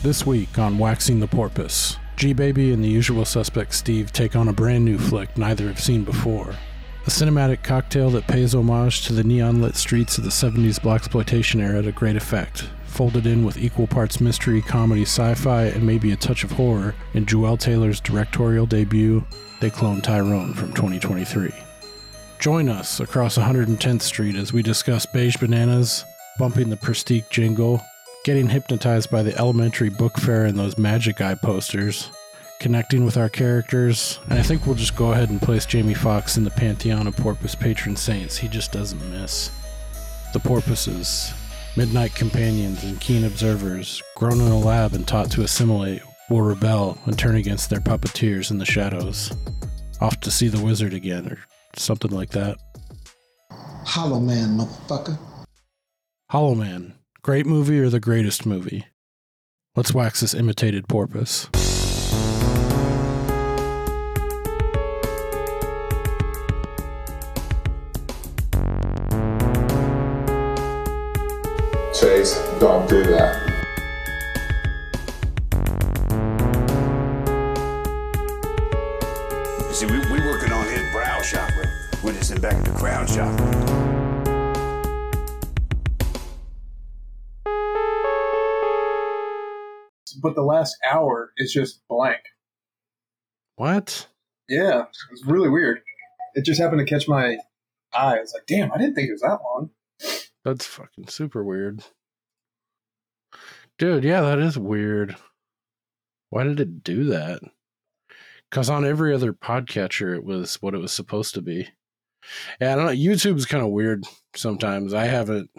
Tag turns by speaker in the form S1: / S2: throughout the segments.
S1: This week on Waxing the Porpoise, G Baby and the usual suspect Steve take on a brand new flick neither have seen before. A cinematic cocktail that pays homage to the neon lit streets of the 70s blaxploitation era to great effect, folded in with equal parts mystery, comedy, sci fi, and maybe a touch of horror in Juel Taylor's directorial debut, They Cloned Tyrone from 2023. Join us across 110th Street as we discuss beige bananas, bumping the Pristiq jingle, getting hypnotized by the elementary book fair and those magic eye posters, connecting with our characters, and I think we'll just go ahead and place Jamie Foxx in the pantheon of porpoise patron saints. He just doesn't miss. The porpoises, midnight companions and keen observers, grown in a lab and taught to assimilate, will rebel and turn against their puppeteers in the shadows. Off to see the wizard again, or something like that.
S2: Hollow Man, motherfucker.
S1: Hollow Man, great movie or the greatest movie? Let's wax this imitated porpoise.
S3: Chase, don't do that.
S4: See, we, we working on his brow chakra. We're just in back of the crown chakra.
S5: But the last hour is just blank.
S1: What?
S5: Yeah, it's really weird. It just happened to catch my eye. It's like, damn, I didn't think it was that long.
S1: That's fucking super weird. Dude, yeah, that is weird. Why did it do that? Because on every other podcatcher, it was what it was supposed to be. Yeah, I don't know. YouTube's kind of weird sometimes. I haven't.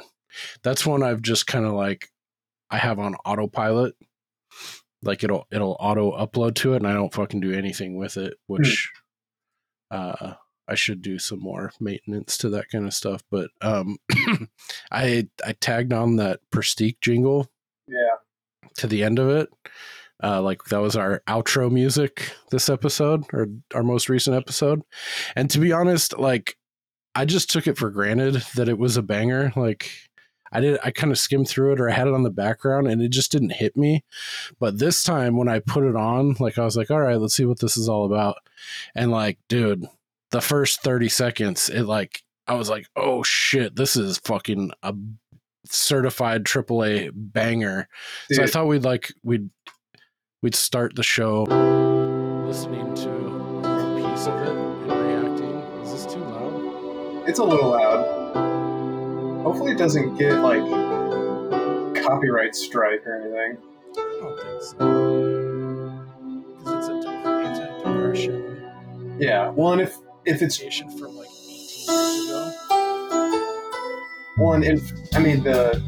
S1: That's one I've just kind of like. I have on autopilot. Like it'll it'll auto upload to it, and I don't fucking do anything with it. Which, uh, I should do some more maintenance to that kind of stuff. But um, I I tagged on that Pristiq jingle
S5: Yeah.
S1: to the end of it. Uh, like that was our outro music this episode or our most recent episode. And to be honest, like I just took it for granted that it was a banger. Like I did, I kind of skimmed through it or I had it on the background and it just didn't hit me. But this time when I put it on, like I was like, all right, let's see what this is all about. And like, dude, the first 30 seconds, it like, I was like, oh shit, this is fucking a certified AAA banger. So I thought we'd like we'd we'd start the show listening to a piece of it and reacting. Is this too loud?
S5: It's a little loud. Hopefully, it doesn't get like copyright strike or anything.
S1: I don't think so. Because it's a dep- it's a depression
S5: Yeah. Well, and if if it's
S1: from like 18 years ago.
S5: one, if I mean the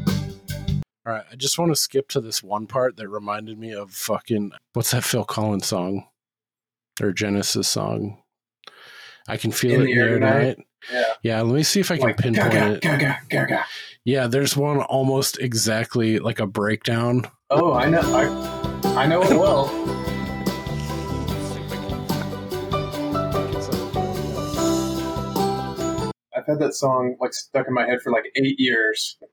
S1: All right, I just want to skip to this one part that reminded me of fucking what's that Phil Collins song or Genesis song? I can feel
S5: In
S1: it
S5: the
S1: in the
S5: Air
S1: air
S5: Tonight?
S1: tonight.
S5: yeah,
S1: Yeah, let me see if I can
S5: like
S1: pinpoint
S5: gaga,
S1: it.
S5: gaga, gaga.
S1: Yeah, there's one almost exactly like a breakdown.
S5: Oh, I know. I I know it well. I've had that song like stuck in my head for like eight years.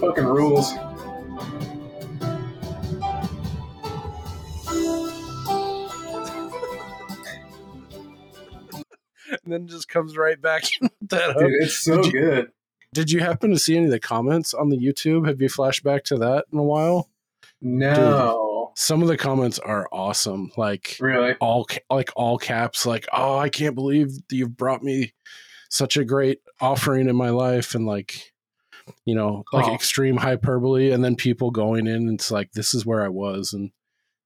S5: Fucking rules.
S1: And then just comes right back that.
S5: Dude, it's so
S1: Did you-
S5: good.
S1: Did you happen to see any of the comments on the YouTube? Have you flashed back to that in a while?
S5: No.
S1: Some of the comments are awesome. Like
S5: Really?
S1: all like all caps like, "Oh, I can't believe you've brought me such a great offering in my life." And like you know, like
S5: Aw.
S1: extreme hyperbole and then people going in and it's like this is where I was and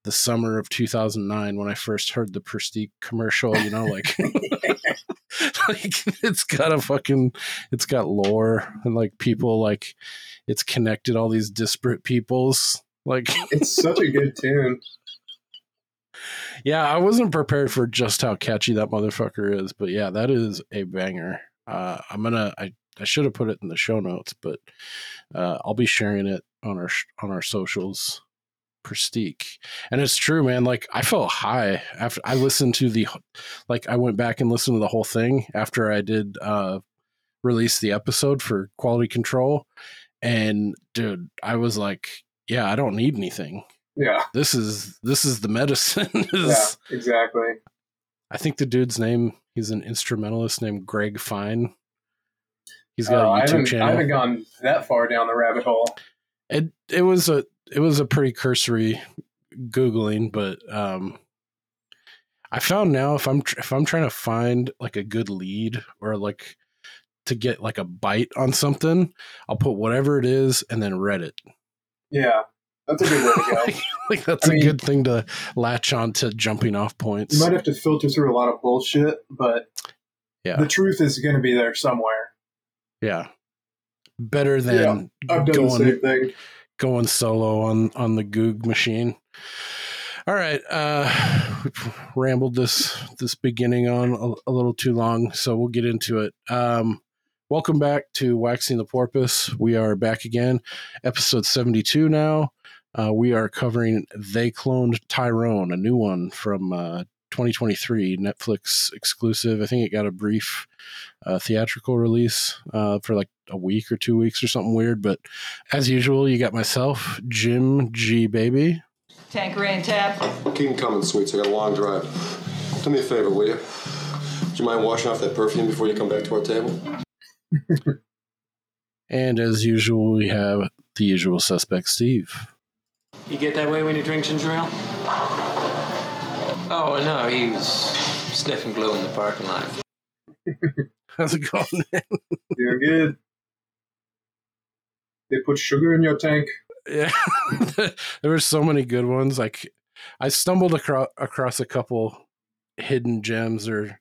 S1: the summer of 2009 when I first heard the Pristiq commercial, you know, like like it's got a fucking it's got lore and like people like it's connected all these disparate peoples like
S5: It's such a good tune.
S1: yeah i wasn't prepared for just how catchy that motherfucker is but yeah that is a banger uh i'm gonna i i should have put it in the show notes but uh i'll be sharing it on our on our socials Pristiq. And it's true, man. Like I felt high after I listened to the like I went back and listened to the whole thing after I did uh release the episode for quality control. And dude, I was like, yeah, I don't need anything.
S5: Yeah,
S1: This is this is the medicine.
S5: yeah, exactly.
S1: I think the dude's name, he's an instrumentalist named Greg Fine. He's got
S5: Uh,
S1: a
S5: I,
S1: YouTube
S5: haven't,
S1: channel.
S5: I haven't gone that far down the rabbit hole.
S1: It it was a it was a pretty cursory googling but um i found now if i'm tr- if i'm trying to find like a good lead or like to get like a bite on something i'll put whatever it is and then reddit
S5: Yeah, that's a good way to go.
S1: like, like that's
S5: I
S1: a
S5: mean-
S1: good thing to latch on to jumping off points
S5: You might have to filter through a lot of bullshit, but
S1: Yeah.
S5: the truth is going to be there somewhere.
S1: yeah better than
S5: the
S1: going
S5: same thing.
S1: going solo on on the Goog machine. All right, uh, rambled this this beginning on a, a little too long, so we'll get into it. Um, welcome back to Waxing the Porpoise. We are back again, episode seventy two now. Uh, we are covering They Cloned Tyrone, a new one from uh, 2023, Netflix exclusive. I think it got a brief uh, theatrical release uh, for like a week or two weeks or something weird. But as usual, you got myself, Jim G. Baby.
S6: Tanqueray and tap.
S7: Keep 'em coming, sweets. I got a long drive. Do me a favor, will you? Do you mind washing off that perfume before you come back to our table?
S1: And as usual, we have the usual suspect, Steve.
S8: You get that way when you drink ginger ale? Oh, no, he was sniffing glue in the parking lot.
S1: How's it going? man?
S5: Doing good. They put sugar in your tank.
S1: yeah, there were so many good ones. Like I stumbled across across a couple hidden gems or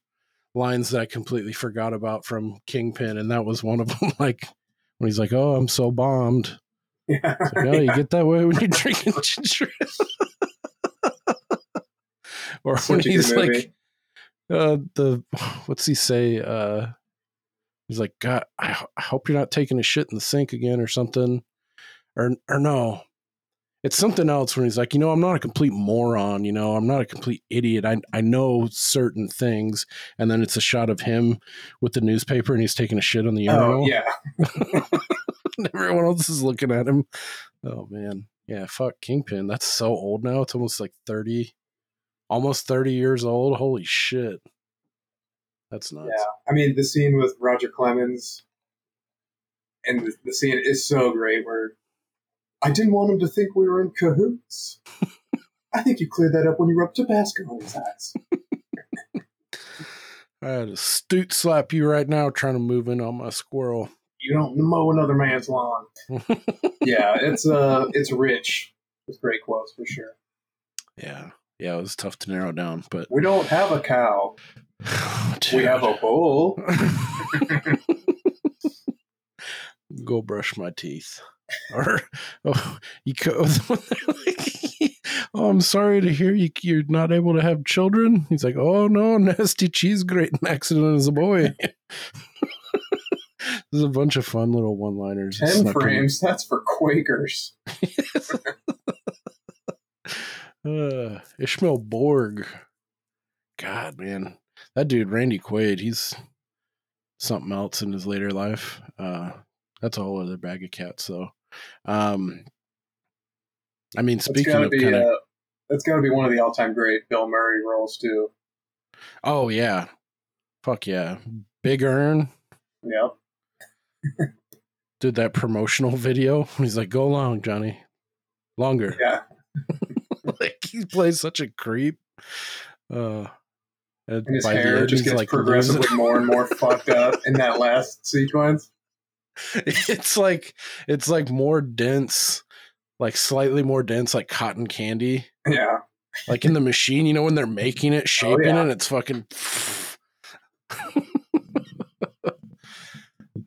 S1: lines that I completely forgot about from Kingpin, and that was one of them. Like when he's like, "Oh, I'm so bombed."
S5: Yeah.
S1: It's like, oh, you get that way when you're drinking ginger ale. or when
S5: Such a
S1: he's like, uh, the what's he say? Uh, he's like, God, I, ho- I hope you're not taking a shit in the sink again or something, or or no, it's something else. When he's like, you know, I'm not a complete moron. You know, I'm not a complete idiot. I I know certain things, and then it's a shot of him with the newspaper, and he's taking a shit on the urinal.
S5: Oh, yeah.
S1: everyone else is looking at him. Oh man, yeah, fuck Kingpin. That's so old now. It's almost like thirty, almost thirty years old. Holy shit, that's nuts.
S5: Yeah. I mean, the scene with Roger Clemens and the, the scene is so great where I didn't want him to think we were in cahoots. I think you cleared that up when you rubbed Tabasco on his eyes.
S1: I had a stoot slap you right now trying to move in on my squirrel.
S5: You don't mow another man's lawn. yeah, it's uh, it's rich with great quotes for sure.
S1: yeah, yeah, it was tough to narrow down, but
S5: We don't have a cow. Oh, we have a bull.
S1: go brush my teeth. Or oh, you co- oh, I'm sorry to hear you you're not able to have children. He's like, oh no, nasty cheese grating accident as a boy. There's a bunch of fun little one-liners.
S5: Ten
S1: in.
S5: frames. That's for Quakers.
S1: Uh, Ishmael Boorg. God, man, that dude Randy Quaid. He's something else in his later life. Uh, that's a whole other bag of cats, though. Um, I mean, speaking of
S5: be
S1: kind of,
S5: uh, that's gotta be one of the all-time great Bill Murray roles too.
S1: oh yeah, fuck yeah, Big Ern
S5: Yep.
S1: did that promotional video. He's like, "Go long, Johnny, longer."
S5: Yeah.
S1: he plays such a creep. Uh, and
S5: And his
S1: by the
S5: hair
S1: end,
S5: just gets
S1: like,
S5: progressively
S1: losing-
S5: more and more fucked up in that last sequence.
S1: it's like it's like more dense like slightly more dense like cotton candy
S5: Yeah.
S1: like in the machine you know when they're making it shaping
S5: yeah.
S1: it it's fucking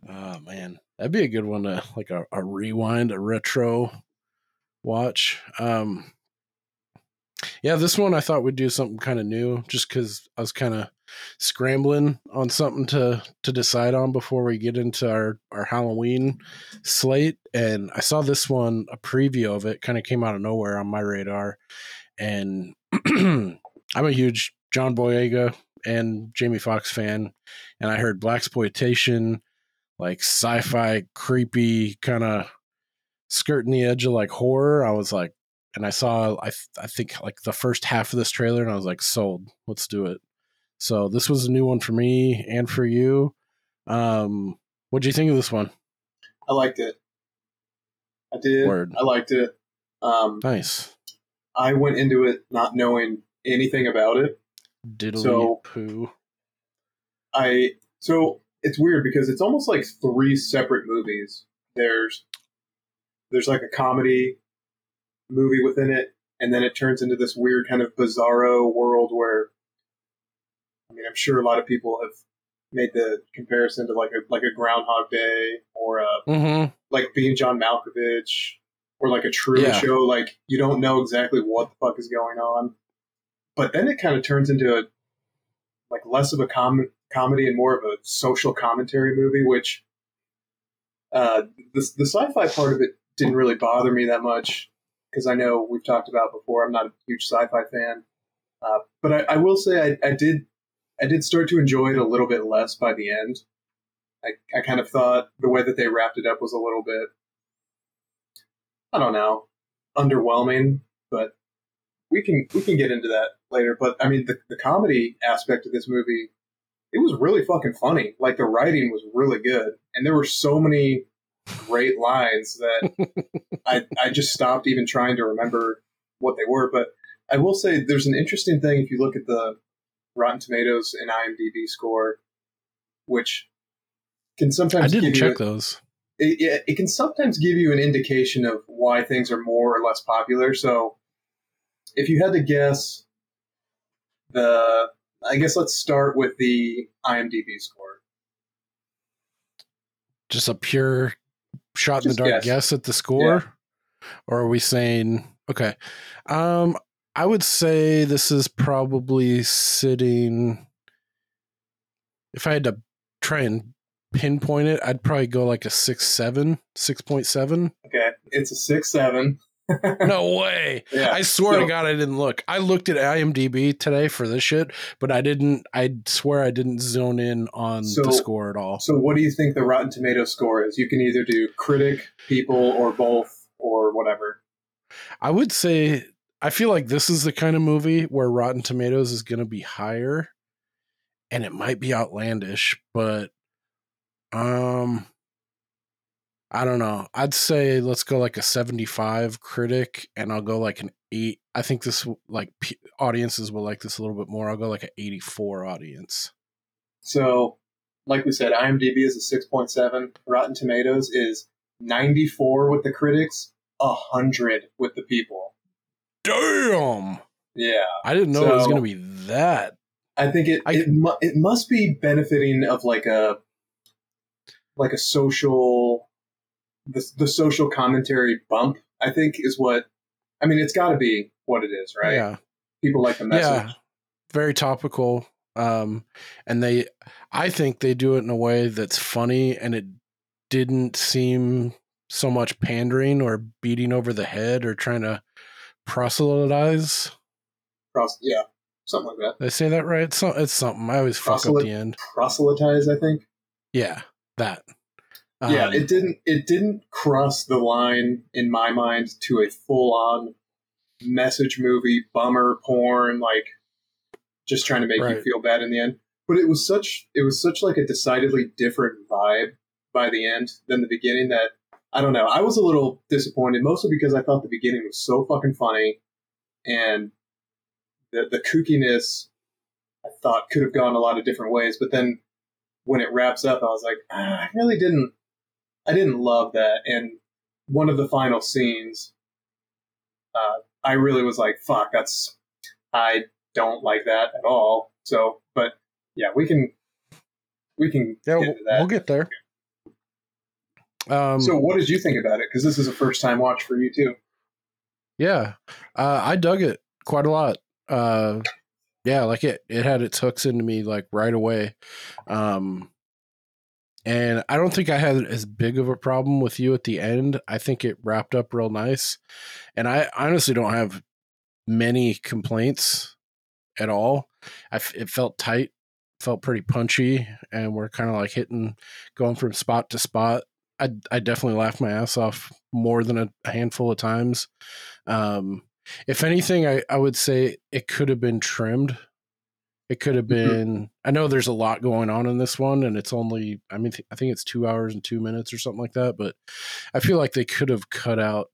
S1: oh man that'd be a good one to like a, a rewind a retro watch um Yeah, this one I thought we'd do something kind of new, just because I was kind of scrambling on something to to decide on before we get into our our Halloween slate. And I saw this one, a preview of it, kind of came out of nowhere on my radar. And I'm a huge John Boyega and Jamie Foxx fan, and I heard black exploitation, like sci-fi, creepy, kind of skirting the edge of like horror. I was like, and I saw, I th- I think like the first half of this trailer, and I was like, sold. Let's do it. So this was a new one for me and for you. Um, what do you think of this one?
S5: I liked it. I did.
S1: Word.
S5: I liked it. Um,
S1: Nice.
S5: I went into it not knowing anything about it.
S1: Diddly
S5: So-
S1: poo.
S5: I so it's weird because it's almost like three separate movies. There's there's like a comedy movie within it, and then it turns into this weird kind of bizarro world where I mean I'm sure a lot of people have made the comparison to like a like a Groundhog Day or a
S1: Mm-hmm.
S5: like being John Malkovich or like a True
S1: Yeah.
S5: show. Like you don't know exactly what the fuck is going on, but then it kind of turns into a like less of a com- comedy and more of a social commentary movie. Which uh, the the sci-fi part of it didn't really bother me that much because I know we've talked about before. I'm not a huge sci-fi fan, uh, but I, I will say I, I did I did start to enjoy it a little bit less by the end. I, I kind of thought the way that they wrapped it up was a little bit, I don't know, underwhelming. But we can we can get into that later. But I mean, the, the comedy aspect of this movie, it was really fucking funny. Like the writing was really good, and there were so many great lines that I I just stopped even trying to remember what they were. But I will say there's an interesting thing if you look at the Rotten Tomatoes and IMDb score, which can sometimes
S1: I didn't
S5: give you
S1: check those.
S5: it, it, it can sometimes give you an indication of why things are more or less popular. So, if you had to guess, the I guess let's start with the IMDb score.
S1: Just a pure shot in the dark
S5: guess.
S1: guess at the score, or are we saying okay? Um, I would say this is probably sitting. If I had to try and pinpoint it, I'd probably go like a six seven, six point seven.
S5: Okay, it's a six seven.
S1: No way.
S5: Yeah,
S1: I swear
S5: so-
S1: to God, I didn't look. I looked at IMDb today for this shit, but I didn't. I swear I didn't zone in on
S5: So-
S1: the score at all.
S5: So, what do you think the Rotten Tomato score is? You can either do critic, people, or both, or whatever.
S1: I would say I feel like this is the kind of movie where Rotten Tomatoes is going to be higher, and it might be outlandish, but um, I don't know. I'd say let's go like a seventy-five critic, and I'll go like an eight. I think this like p- audiences will like this a little bit more. I'll go like an eighty-four audience.
S5: So, like we said, IMDb is a six point seven. Rotten Tomatoes is ninety four with the critics, hundred with the people.
S1: Damn!
S5: Yeah.
S1: I didn't know it was going to be that.
S5: I think it
S1: I-
S5: it, mu- it must be benefiting of like a like a social the the social commentary bump. I think is what I mean. It's got to be what it is, right?
S1: Yeah.
S5: People like the message.
S1: Yeah, very topical. Um, and they, I think they do it in a way that's funny, and it didn't seem so much pandering or beating over the head or trying to proselytize.
S5: Pros- yeah, something like that.
S1: Did I say that right? So, it's something. I always fuck up the end.
S5: Proselytize, I think.
S1: Yeah, that.
S5: Yeah,
S1: Um,
S5: it didn't. It didn't cross the line in my mind to a full on message movie, bummer porn, like just trying to make you feel bad in the end. But it was such. It was such like a decidedly different vibe by the end than the beginning. That I don't know. I was a little disappointed, mostly because I thought the beginning was so fucking funny, and the the kookiness I thought could have gone a lot of different ways. But then when it wraps up, I was like, ah, I really didn't. I didn't love that. And one of the final scenes, uh, I really was like, fuck, that's. I don't like that at all. So, but yeah, we can. We can
S1: yeah,
S5: get
S1: we'll,
S5: that.
S1: we'll get there. Um,
S5: so, what did you think about it? Because this is a first time watch for you too.
S1: Yeah, uh, I dug it. quite a lot. Uh, yeah, like it it had its hooks into me like right away. Um, and I don't think I had as big of a problem with you at the end. I think it wrapped up real nice, and I honestly don't have many complaints at all. I f- it felt tight, felt pretty punchy, and we're kind of like hitting, going from spot to spot. I I definitely laughed my ass off more than a, handful of times. Um, if anything, I I would say it could have been trimmed. It could have
S5: Mhm.
S1: been. I know there's a lot going on in this one, and it's only. I mean, I think it's two hours and two minutes or something like that. But I feel like they could have cut out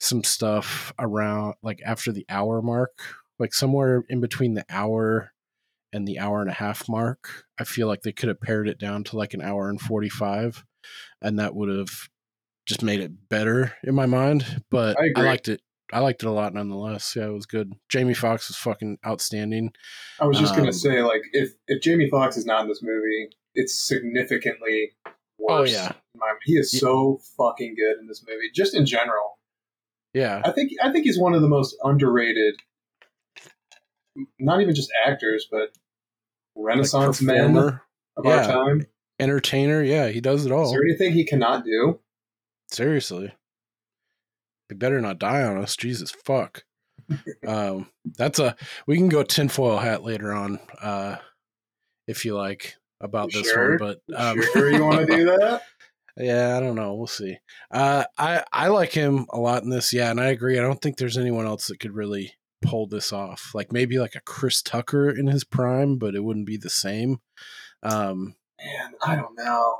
S1: some stuff around like after the hour mark, like somewhere in between the hour and the hour and a half mark. I feel like they could have pared it down to like an hour and 45 and that would have just made it better in my mind, but
S5: I
S1: I, liked it. I liked it a lot nonetheless. Yeah, it was good. Jamie Foxx was fucking outstanding.
S5: I was just gonna
S1: Um,
S5: say, like, if if Jamie Foxx is not in this movie, it's significantly worse. Oh, yeah. he is so fucking good in this movie. Just in general,
S1: Yeah.
S5: I think I think he's one of the most underrated. Not even just actors, but
S1: Like
S5: Renaissance men of
S1: Yeah.
S5: our time.
S1: entertainer. Yeah, he does it all.
S5: Is there anything he cannot do?
S1: Seriously. He better not die on us. Jesus fuck. um that's a we can go tinfoil hat later on, uh if you like about
S5: You
S1: this
S5: sure?
S1: one. But um
S5: sure, you want to do that?
S1: Yeah, I don't know. We'll see. Uh I I like him a lot in this, yeah, and I agree. I don't think there's anyone else that could really pull this off. Like maybe like a Chris Tucker in his prime, but it wouldn't be the same. Um
S5: Man, I don't know.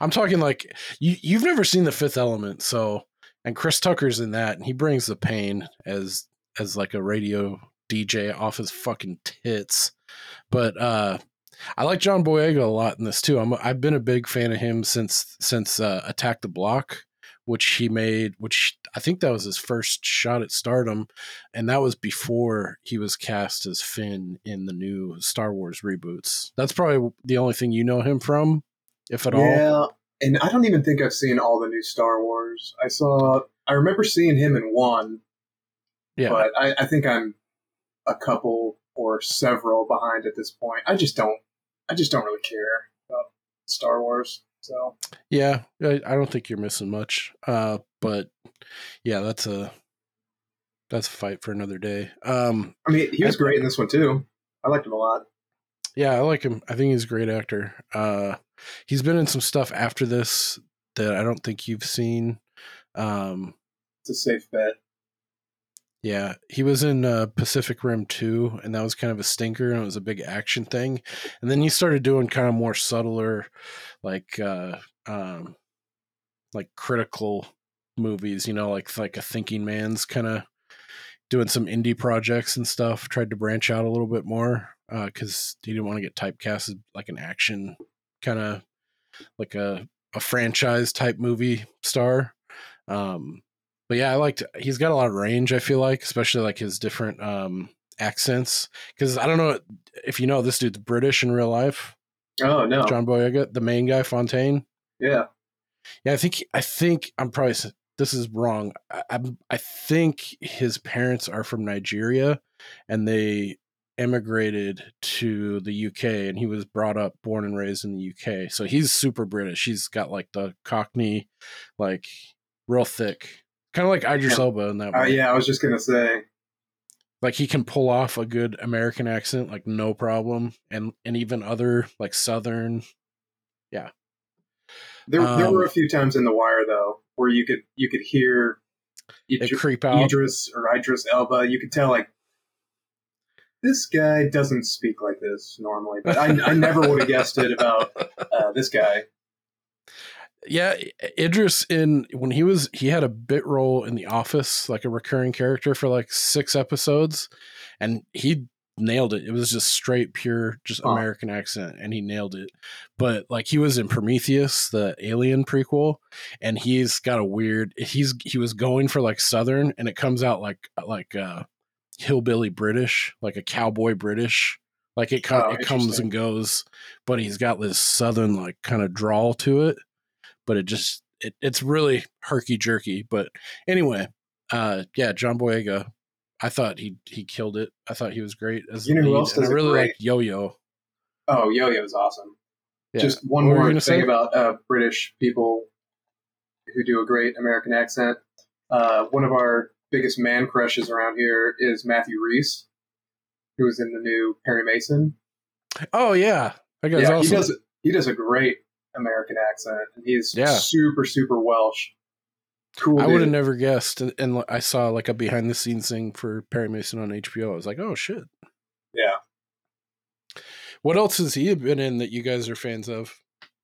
S1: I'm talking like you you've never seen the Fifth Element, so and Chris Tucker's in that, and he brings the pain as as like a radio DJ off his fucking tits. But uh I like John Boyega a lot in this too. I'm I've been a big fan of him since since uh, Attack the Block, which he made, which I think that was his first shot at stardom, and that was before he was cast as Finn in the new Star Wars reboots. That's probably the only thing you know him from, if at all.
S5: And I don't even think I've seen all the new Star Wars. I saw. I remember seeing him in one,
S1: Yeah.
S5: but I, I think I'm a couple or several behind at this point. I just don't. I just don't really care about Star Wars. So
S1: Yeah, I, I don't think you're missing much. Uh, but yeah, that's a that's a fight for another day. Um,
S5: I mean, he was great in this one too. I liked him a lot.
S1: Yeah, I like him. I think he's a great actor. Uh, he's been in some stuff after this that I don't think you've seen. Um,
S5: It's a safe bet.
S1: yeah, he was in uh, Pacific Rim 2, and that was kind of a stinker, and it was a big action thing. And then he started doing kind of more subtler, like uh, um, like critical movies. You know, like like a Thinking Man's kind of doing some indie projects and stuff. Tried to branch out a little bit more because he didn't want to get typecast as like an action kind of like a a franchise type movie star. Um, but yeah, I liked. He's got a lot of range. I feel like, especially like his different um accents. Because I don't know if you know this dude's British in real life.
S5: Oh no,
S1: John Boyega, the main guy, Fontaine.
S5: yeah,
S1: Yeah, I think I think I'm probably this is wrong. I, I think his parents are from Nigeria, and they emigrated to the UK, and he was brought up, born and raised in the UK. So he's super British. He's got like the Cockney, like real thick, kind of like Idris
S5: Yeah.
S1: Elba in that
S5: uh,
S1: way.
S5: yeah. I was just gonna say.
S1: Like he can pull off a good American accent, like no problem, and and even other like Southern.
S5: There, there were
S1: Um,
S5: a few times in the wire though where you could you could hear Idris,
S1: creep out.
S5: Idris or Idris Elba. You could tell like this guy doesn't speak like this normally, but I, I never would have guessed it about uh, this guy.
S1: Yeah, Idris in when he was he had a bit role in The Office, like a recurring character for like six episodes, and he nailed it. It was just straight, pure, just
S5: Huh.
S1: American accent, and he nailed it. But like he was in Prometheus, the Alien prequel, and he's got a weird. He's he was going for like Southern, and it comes out like like uh hillbilly British, like a cowboy British. Like it, co-
S5: Oh,
S1: it comes and goes, but he's got this southern like kind of drawl to it but it just it, it's really herky jerky. But anyway, uh, yeah, John Boyega, I thought he he killed it. I thought he was great as
S5: You know who else
S1: I really
S5: great?
S1: like Yo Yo.
S5: Oh, Yo Yo's awesome.
S1: Yeah.
S5: Just one
S1: What
S5: more thing
S1: say?
S5: about uh, British people who do a great American accent. Uh, one of our biggest man crushes around here is Matthew Rhys, who was in the new Perry Mason.
S1: Oh yeah, that guy's
S5: yeah,
S1: awesome.
S5: he does he does a great American accent, and he's
S1: Yeah.
S5: super super Welsh. Cool.
S1: I would have never guessed, and, and I saw like a behind the scenes thing for Perry Mason on HBO. I was like, oh shit.
S5: Yeah.
S1: What else has he been in that you guys are fans of?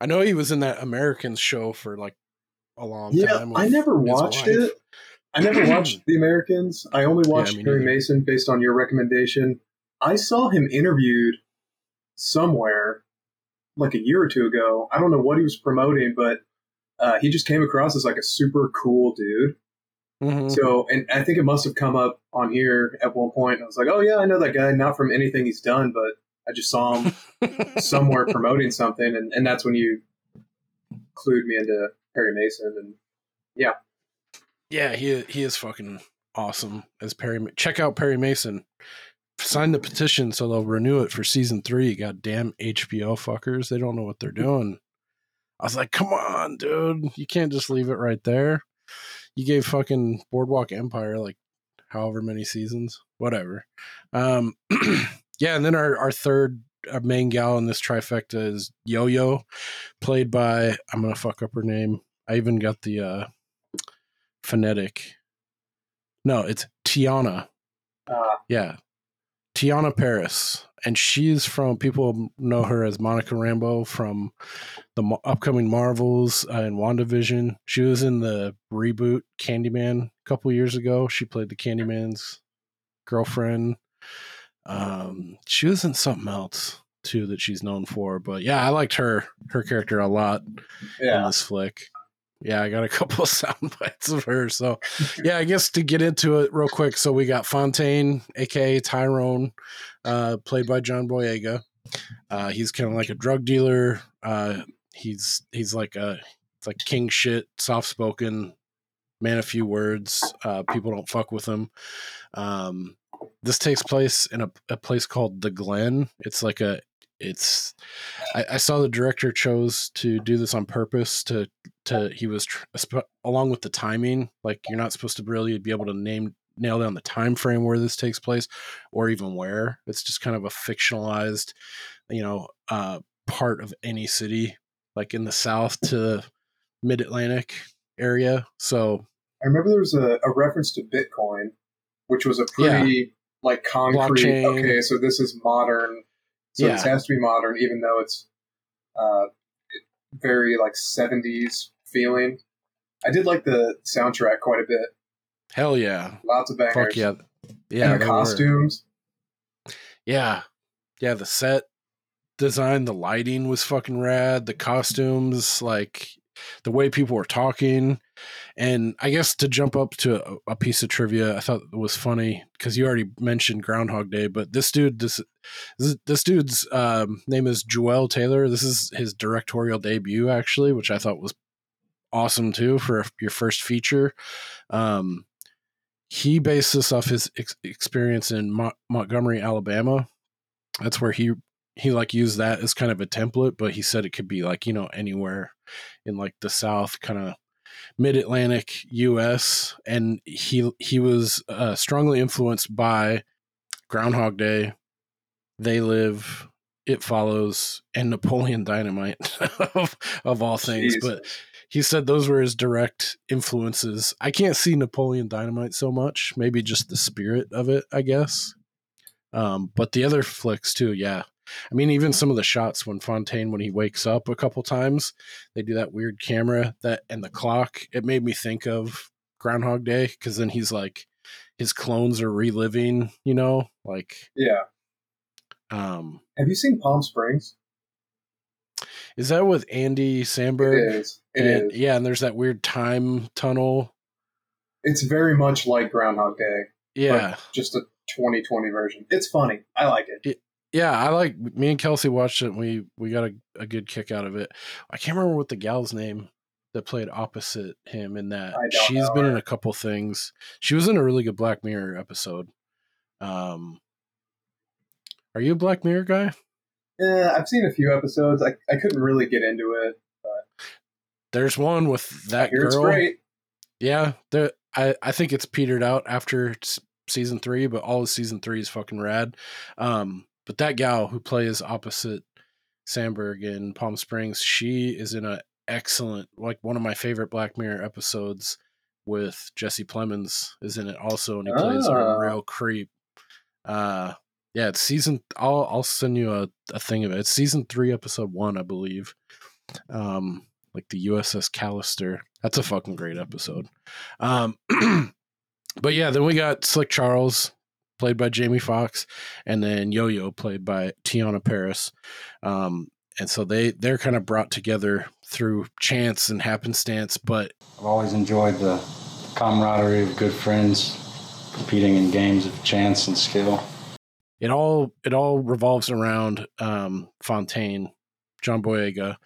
S1: I know he was in that Americans show for like a long
S5: Yeah,
S1: time.
S5: I never watched
S1: wife.
S5: it. I never watched The Americans. I only watched
S1: me
S5: Perry. Mason based on your recommendation. I saw him interviewed somewhere like a year or two ago. I don't know what he was promoting, but uh, he just came across as like a super cool dude.
S1: Mhm.
S5: So, and I think it must have come up on here at one point. I was like, oh, yeah, I know that guy, not from anything he's done, but I just saw him somewhere promoting something. And, and that's when you clued me into Perry Mason. And
S1: Yeah, yeah, he he is fucking awesome as Perry. Check out Perry Mason. Sign the petition so they'll renew it for season three. Goddamn HBO fuckers, they don't know what they're doing. I was like, come on, dude, you can't just leave it right there. You gave fucking Boardwalk Empire like however many seasons, whatever. Um, yeah, and then our our third uh, main gal in this trifecta is Yo Yo, played by I'm gonna fuck up her name. I even got the uh phonetic. No, it's Teyonah.
S5: uh,
S1: Yeah. Teyonah Parris. And she's from, people know her as Monica Rambeau from the upcoming Marvels uh, and WandaVision. She was in the reboot Candyman a couple years ago. She played the Candyman's girlfriend. Um, she was in something else too that she's known for. But yeah, I liked her, her character a lot in this flick. Yeah, I got a couple of sound bites of her. So, yeah, I guess to get into it real quick. So, we got Fontaine, aka Tyrone, uh, played by John Boyega. Uh, he's kind of like a drug dealer. Uh, he's he's like a it's like king shit, soft spoken, man a few words. Uh, people don't fuck with him. Um, this takes place in a, a place called the Glen. It's like a it's I, I saw the director chose to do this on purpose to to he was tr- along with the timing like you're not supposed to really be able to name nail down the time frame where this takes place or even where it's just kind of a fictionalized you know uh part of any city like in the south to mid-atlantic area so
S5: I remember there was a, a reference to Bitcoin, which was a pretty like concrete.
S1: Blockchain.
S5: Okay, so this is modern. So
S1: Yeah.
S5: has to be modern, even though it's uh, very like seventies feeling. I did like the soundtrack quite a bit.
S1: hell yeah
S5: Lots of bangers.
S1: fuck yeah yeah
S5: and the
S1: there were.
S5: costumes.
S1: Yeah. Yeah, the set design, the lighting was fucking rad, the costumes, like the way people were talking. And I guess to jump up to a, piece of trivia, I thought it was funny because you already mentioned Groundhog Day, but this dude, this this, this dude's um, name is Juel Taylor. This is his directorial debut, actually, which I thought was awesome too for your first feature. Um, he based this off his ex- experience in Mo- Montgomery, Alabama. That's where he he like used that as kind of a template, but he said it could be like you know anywhere in like the South, kind of mid Atlantic U.S. And he he was uh, strongly influenced by Groundhog Day, They Live, It Follows, and Napoleon Dynamite of, of all things. But he said those were his direct influences. I can't see Napoleon Dynamite so much. Maybe just the spirit of it, I guess. Um, but the other flicks too, yeah. I mean, even some of the shots when Fontaine, when he wakes up a couple times, they do that weird camera that and the clock. It made me think of Groundhog Day because then he's like, his clones are reliving, you know, like,
S5: Yeah.
S1: um,
S5: Have you seen Palm Springs?
S1: is that with Andy Samberg?
S5: is. It
S1: and,
S5: is.
S1: Yeah, and there's that weird time tunnel.
S5: It's very much like Groundhog Day,
S1: Yeah.
S5: just a 2020 version. It's funny. I like it.
S1: Yeah, I like me and Kelsey watched it and we we got a, a good kick out of it. I can't remember what the gal's name that played opposite him in that. She's
S5: know
S1: been in a couple things. She was in a really good Black Mirror episode. Um, are you a Black Mirror guy?
S5: Yeah, I've seen a few episodes. I, I couldn't really get into it. But...
S1: There's one with that girl. Yeah, the I I think it's petered out after season three, but all of season three is fucking rad. Um, but that gal who plays opposite Samberg in Palm Springs, she is in a excellent, like one of my favorite Black Mirror episodes with Jesse Plemons is in it also, and he plays a
S5: Ah.
S1: real creep. Uh, yeah, it's season. I'll I'll send you a, a thing of it. It's season three, episode one, I believe. Um, like the USS Callister. That's a fucking great episode. Um, but yeah, then we got Slick Charles, played by Jamie Foxx, and then Yo Yo, played by Teyonah Parris. Um, and so they they're kind of brought together through chance and happenstance, but
S6: I've always enjoyed the camaraderie of good friends competing in games of chance and skill.
S1: it all it all revolves around um, Fontaine, John Boyega.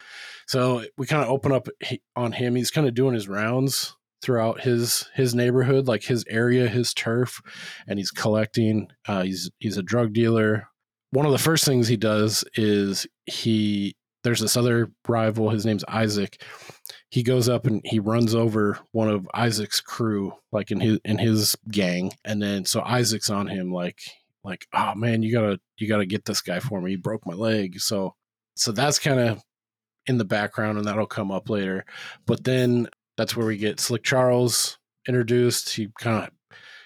S1: So we kind of open up on him. He's kind of doing his rounds throughout his his neighborhood, like his area, his turf, and he's collecting. Uh, he's he's a drug dealer. One of the first things he does is he there's this other rival. His name's Isaac. He goes up and he runs over one of Isaac's crew, like in his in his gang, and then so Isaac's on him, like like oh man you gotta you gotta get this guy for me he broke my leg so so that's kind of in the background and that'll come up later but then that's where we get slick charles introduced he kind of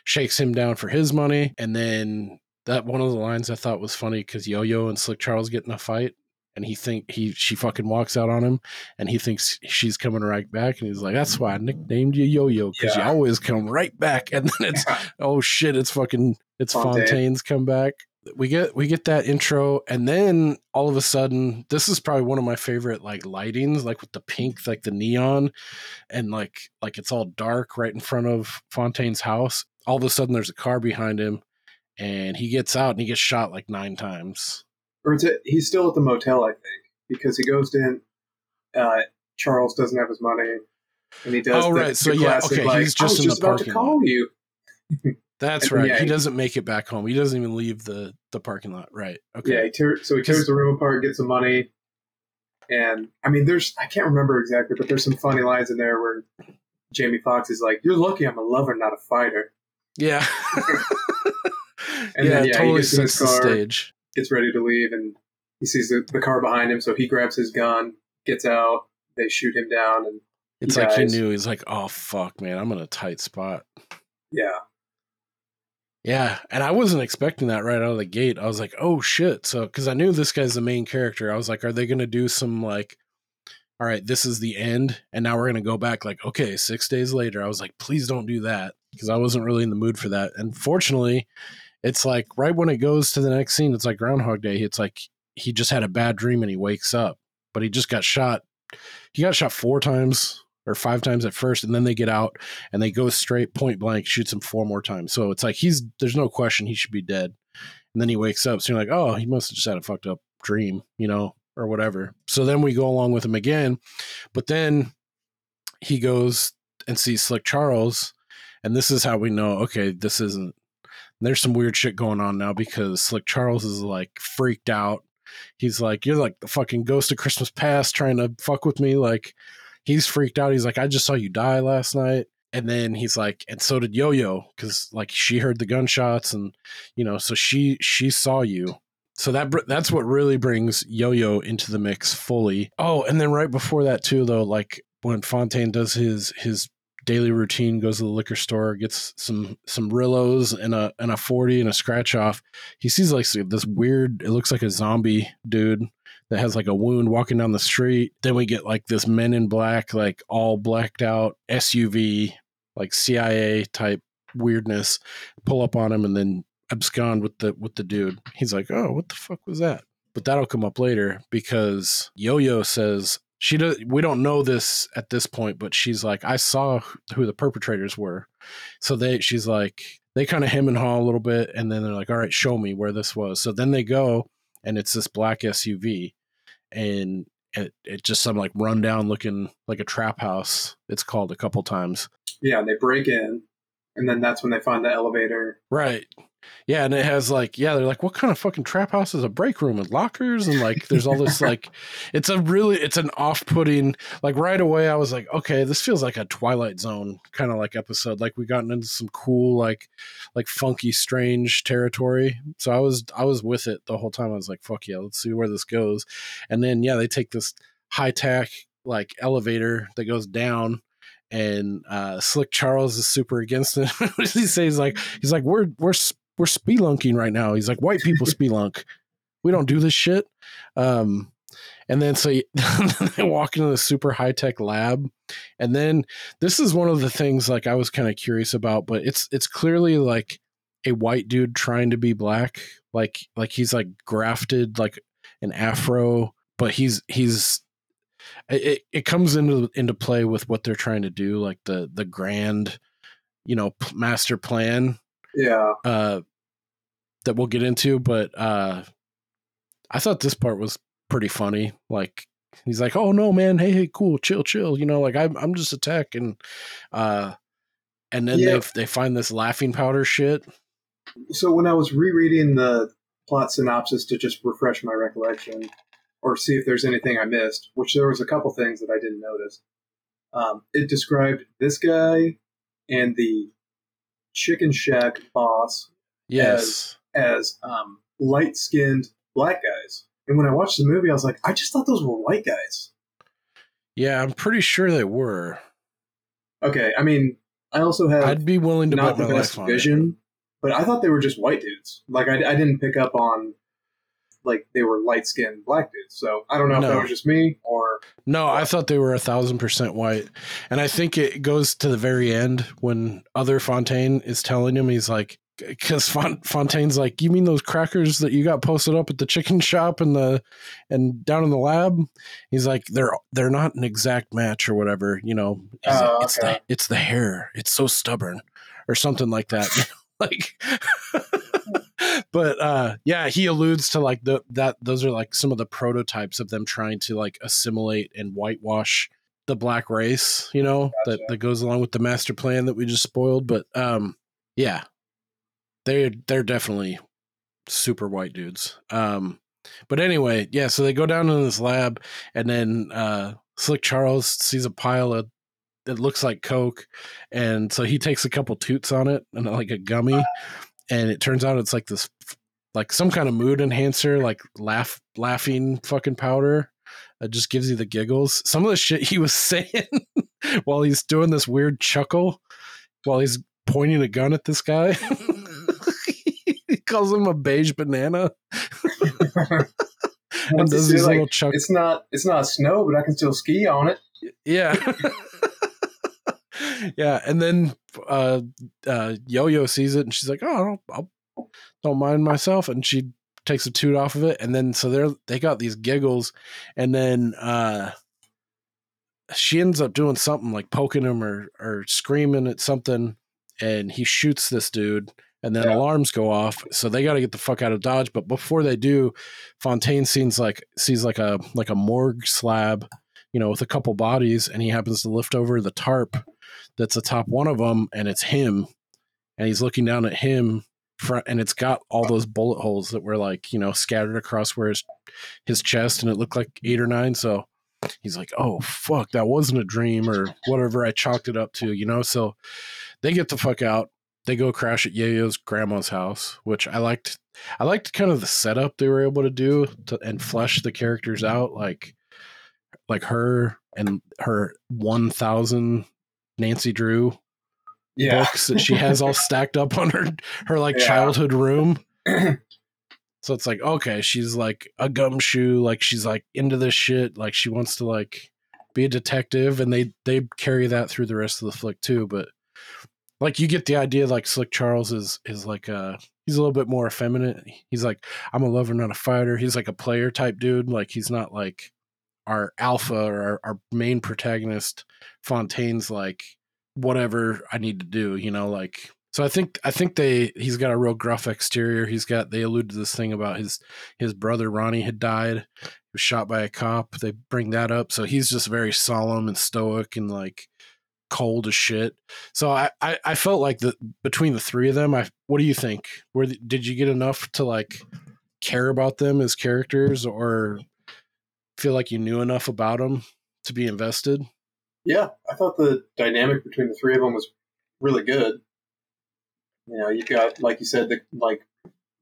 S1: shakes him down for his money and then that one of the lines i thought was funny because yo-yo and slick charles get in a fight and he think he she fucking walks out on him and he thinks she's coming right back and he's like that's why i nicknamed you yo-yo because
S5: Yeah.
S1: you always come right back and then it's oh shit it's fucking it's
S5: Fontaine.
S1: Fontaine's comeback. We get we get that intro, and then all of a sudden, this is probably one of my favorite like lightings, like with the pink, like the neon, and like like it's all dark right in front of Fontaine's house. All of a sudden, there's a car behind him, and he gets out and he gets shot like nine times.
S5: Or is it, he's still at the motel, I think, because he goes in. Uh, Charles doesn't have his money, and he does.
S1: Oh,
S5: the,
S1: right. So,
S5: the
S1: yeah,
S5: classic,
S1: okay,
S5: like,
S1: he's just in the
S5: just about to call you.
S1: That's
S5: And
S1: right.
S5: yeah,
S1: he- doesn't make it back home. He doesn't even leave the the parking lot. Right. Okay.
S5: Yeah, he tear, so he tears the room apart, gets the money, and I mean, there's I can't remember exactly, but there's some funny lines in there where Jamie Foxx is like, "You're lucky I'm a lover, not a fighter."
S1: Yeah.
S5: And
S1: yeah,
S5: then, yeah,
S1: it
S5: he
S1: totally
S5: gets in his car.
S1: stage.
S5: Gets ready to leave, and he sees the, the car behind him, so he grabs his gun, gets out. They shoot him down, and
S1: It's
S5: he
S1: like he knew. He's like, oh fuck, man, I'm in a tight spot.
S5: yeah,
S1: Yeah, and I wasn't expecting that right out of the gate. I was like, "Oh shit!" So, because I knew this guy's the main character, I was like, "Are they going to do some like, all right, this is the end, and now we're going to go back like, okay, six days later?" I was like, "Please don't do that," because I wasn't really in the mood for that. And fortunately, it's like right when it goes to the next scene, it's like Groundhog Day. It's like he just had a bad dream and he wakes up, but he just got shot. He got shot four times or five times at first, and then they get out and they go straight point blank, shoots him four more times. So it's like he's there's no question he should be dead. And then he wakes up, so you're like, oh, he must have just had a fucked up dream, you know, or whatever. So then we go along with him again, but then he goes and sees Slick Charles, and this is how we know, okay, this isn't. There's some weird shit going on now because Slick Charles is like freaked out. He's like, you're like the fucking ghost of Christmas past trying to fuck with me. Like, he's freaked out. He's like, I just saw you die last night. And then he's like, and so did Yo Yo, because like she heard the gunshots, and you know, so she she saw you. So that that's what really brings Yo Yo into the mix fully. Oh, and then right before that too, though, like when Fontaine does his his daily routine, goes to the liquor store, gets some some Rillos and a and a forty and a scratch off. He sees like this weird. It looks like a zombie dude that has like a wound walking down the street. Then we get like this men in black, like all blacked out SUV, like CIA type weirdness, pull up on him and then abscond with the with the dude. He's like, "Oh, what the fuck was that?" But that'll come up later because Yo-Yo says she does. We don't know this at this point, but she's like, "I saw who the perpetrators were." So they, she's like, they kind of hem and haw a little bit, and then they're like, "All right, show me where this was." So then they go, and it's this black SUV, and it, it just some like rundown looking like a trap house. It's called a couple times.
S5: yeah. And they break in, and then that's when they find the elevator.
S1: Right. Yeah, and it has like yeah, they're like, what kind of fucking trap house is a break room with lockers and like there's all this like it's a really it's an off putting like right away I was like, okay, this feels like a Twilight Zone kind of like episode. Like we've gotten into some cool like like funky strange territory. So I was I was with it the whole time. I was like, fuck yeah, let's see where this goes. And then yeah, they take this high tech like elevator that goes down and uh slick charles is super against it what does he says like he's like we're we're we're spelunking right now. He's like white people spelunk. We don't do this shit. Um and then so they walk into the super high tech lab and then this is one of the things like i was kind of curious about but it's it's clearly like a white dude trying to be black. Like like he's like grafted like an afro but he's he's it, it comes into into play with what they're trying to do like the the grand you know master plan
S5: Yeah.
S1: uh that we'll get into but uh i thought this part was pretty funny like he's like oh no man hey hey cool chill chill you know like i'm, I'm just a tech and uh and then
S5: Yeah.
S1: they they find this laughing powder shit
S5: So when I was rereading the plot synopsis to just refresh my recollection or see if there's anything I missed, which there was a couple things that I didn't notice. Um, it described this guy and the Chicken Shack boss
S1: yes
S5: as um, light-skinned black guys. And when I watched the movie, I was like, I just thought those were white guys.
S1: yeah i'm pretty sure they were
S5: Okay, I mean, I also have
S1: i'd be willing to
S5: not the
S1: my
S5: best
S1: life on it.
S5: vision, but I thought they were just white dudes. Like I, I didn't pick up on like they were light skinned black dudes. So I don't know if
S1: No.
S5: that was just me or
S1: No, I thought they were a thousand percent white, and I think it goes to the very end when other Fontaine is telling him he's like, because Font- Fontaine's like, you mean those crackers that you got posted up at the chicken shop and the and down in the lab? He's like, they're they're not an exact match or whatever, you know.
S5: Oh,
S1: like, it's
S5: okay.
S1: the it's the hair, it's so stubborn, or something like that. like but uh yeah he alludes to like the that those are like some of the prototypes of them trying to like assimilate and whitewash the black race you know that that goes along with the master plan that we just spoiled. But um yeah they they're definitely super white dudes. Um but anyway yeah so they go down in this lab and then uh slick charles sees a pile of it looks like coke and so he takes a couple toots on it and like a gummy and it turns out it's like this like some kind of mood enhancer like laugh laughing fucking powder that just gives you the giggles. Some of the shit he was saying while he's doing this weird chuckle while he's pointing a gun at this guy he calls him a beige banana. And does these
S5: like,
S1: little chuck
S5: it's not it's not snow, but I can still ski on it.
S1: yeah yeah and then uh uh yo-yo sees it and she's like oh I don't, I don't mind myself and she takes a toot off of it and then so they're they got these giggles and then uh she ends up doing something like poking him or or screaming at something and he shoots this dude and then
S5: Yeah.
S1: alarms go off so they got to get the fuck out of dodge but before they do fontaine sees like sees like a like a morgue slab you know with a couple bodies and he happens to lift over the tarp that's atop one of them and it's him and he's looking down at him front and it's got all those bullet holes that were like you know scattered across where his his chest and it looked like eight or nine. So he's like oh fuck that wasn't a dream or whatever i chalked it up to you know? So they get the fuck out. They go crash at yayo's grandma's house which i liked i liked kind of the setup they were able to do to, and flesh the characters out like like her and her 1000 nancy drew
S5: Yeah.
S1: books that she has all stacked up on her her like
S5: Yeah.
S1: childhood room. so it's like okay, she's like a gumshoe, like she's like into this shit, like she wants to like be a detective, and they they carry that through the rest of the flick too. But like you get the idea, like Slick Charles is is like uh he's a little bit more effeminate. He's like I'm a lover, not a fighter. He's like a player type dude. Like he's not like our alpha or our, our main protagonist. Fontaine's like whatever I need to do, you know, like so I think I think they he's got a real gruff exterior. He's got they allude to this thing about his his brother Ronnie had died. He was shot by a cop. They bring that up. So he's just very solemn and stoic and like cold as shit. So I, I, I felt like the between the three of them, I what do you think? Were th- did you get enough to like care about them as characters, or feel like you knew enough about them to be invested?
S5: Yeah, I thought the dynamic between the three of them was really good. You know, you've got like you said, the like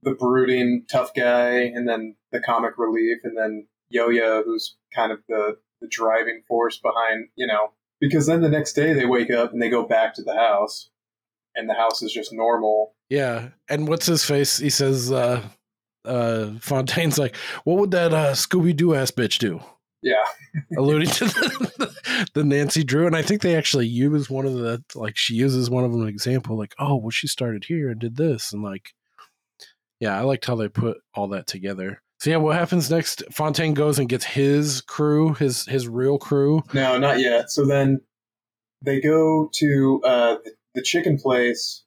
S5: the brooding tough guy, and then the comic relief, and then Yo-Yo, who's kind of the the driving force behind you know. Because then the next day they wake up and they go back to the house, and the house is just normal.
S1: Yeah, and what's his face? He says, uh, uh, Fontaine's like, "What would that uh, Scooby Doo ass bitch do?"
S5: Yeah,
S1: alluding to the, the Nancy Drew, and I think they actually use one of the like she uses one of them an example, like, "Oh, well, she started here and did this," and like, yeah, I liked how they put all that together. So yeah, what happens next? Fontaine goes and gets his crew, his his real crew.
S5: No, not yet. So then they go to uh, the, the chicken place,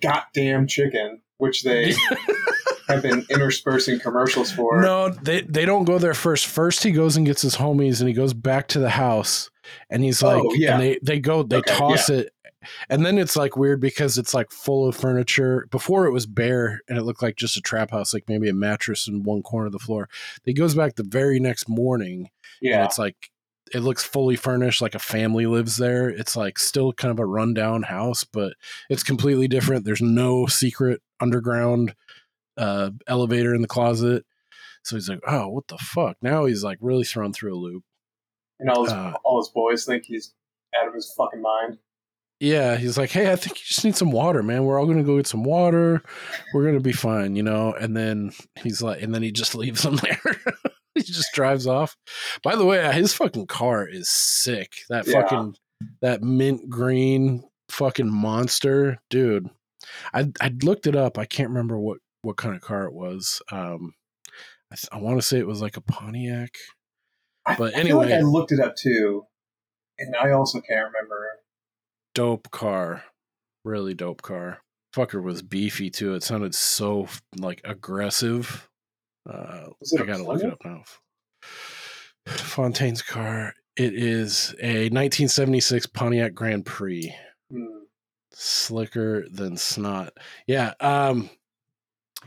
S5: goddamn chicken, which they have been interspersing commercials for.
S1: No, they they don't go there first. First, he goes and gets his homies, and he goes back to the house, and he's oh, like,
S5: Oh, yeah.
S1: and they they go, they
S5: Okay,
S1: toss it, and then it's like weird because it's like full of furniture. Before it was bare, and it looked like just a trap house, like maybe a mattress in one corner of the floor. He goes back the very next morning, and
S5: Yeah,
S1: it's like it looks fully furnished, like a family lives there. It's like still kind of a rundown house, but it's completely different. There's no secret underground uh, elevator in the closet. So he's like, "Oh, what the fuck?" Now he's like really thrown through a loop.
S5: and all his
S1: uh,
S5: all his boys think he's out of his fucking mind.
S1: Yeah, he's like, "Hey, I think you just need some water, man. We're all gonna go get some water. We're gonna be fine, you know." And then he's like, and then he just leaves them there. he just drives off. By the way, his fucking car is sick. That
S5: Yeah.
S1: fucking that mint green fucking monster, dude. I I looked it up. I can't remember what what kind of car it was. Um, I, th- I want to say it was like a Pontiac.
S5: I,
S1: But
S5: I feel like
S1: anyway.
S5: I looked it up too, and I also can't remember.
S1: dope car. Really dope car. Fucker was beefy too. It sounded so like aggressive. Uh, I gotta look it up now. Fontaine's car. It is a 1976 Pontiac Grand Prix.
S5: Hmm.
S1: Slicker than snot. Yeah. Um.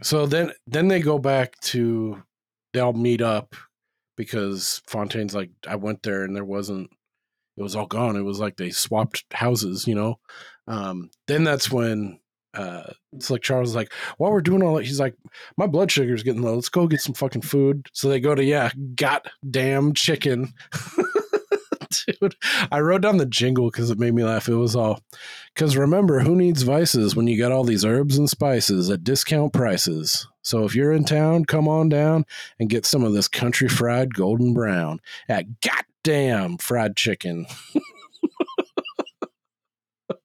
S1: So then, then they go back to. They'll meet up because Fontaine's like, I went there and there wasn't. It was all gone. It was like they swapped houses, you know. Um. Then that's when. Uh, it's like Charles is like, while we're doing all that, he's like, my blood sugar's getting low. Let's go get some fucking food. So they go to, yeah, goddamn chicken. Dude, I wrote down the jingle because it made me laugh. It was all, because remember, who needs vices when you got all these herbs and spices at discount prices? So if you're in town, come on down and get some of this country fried golden brown at goddamn fried chicken.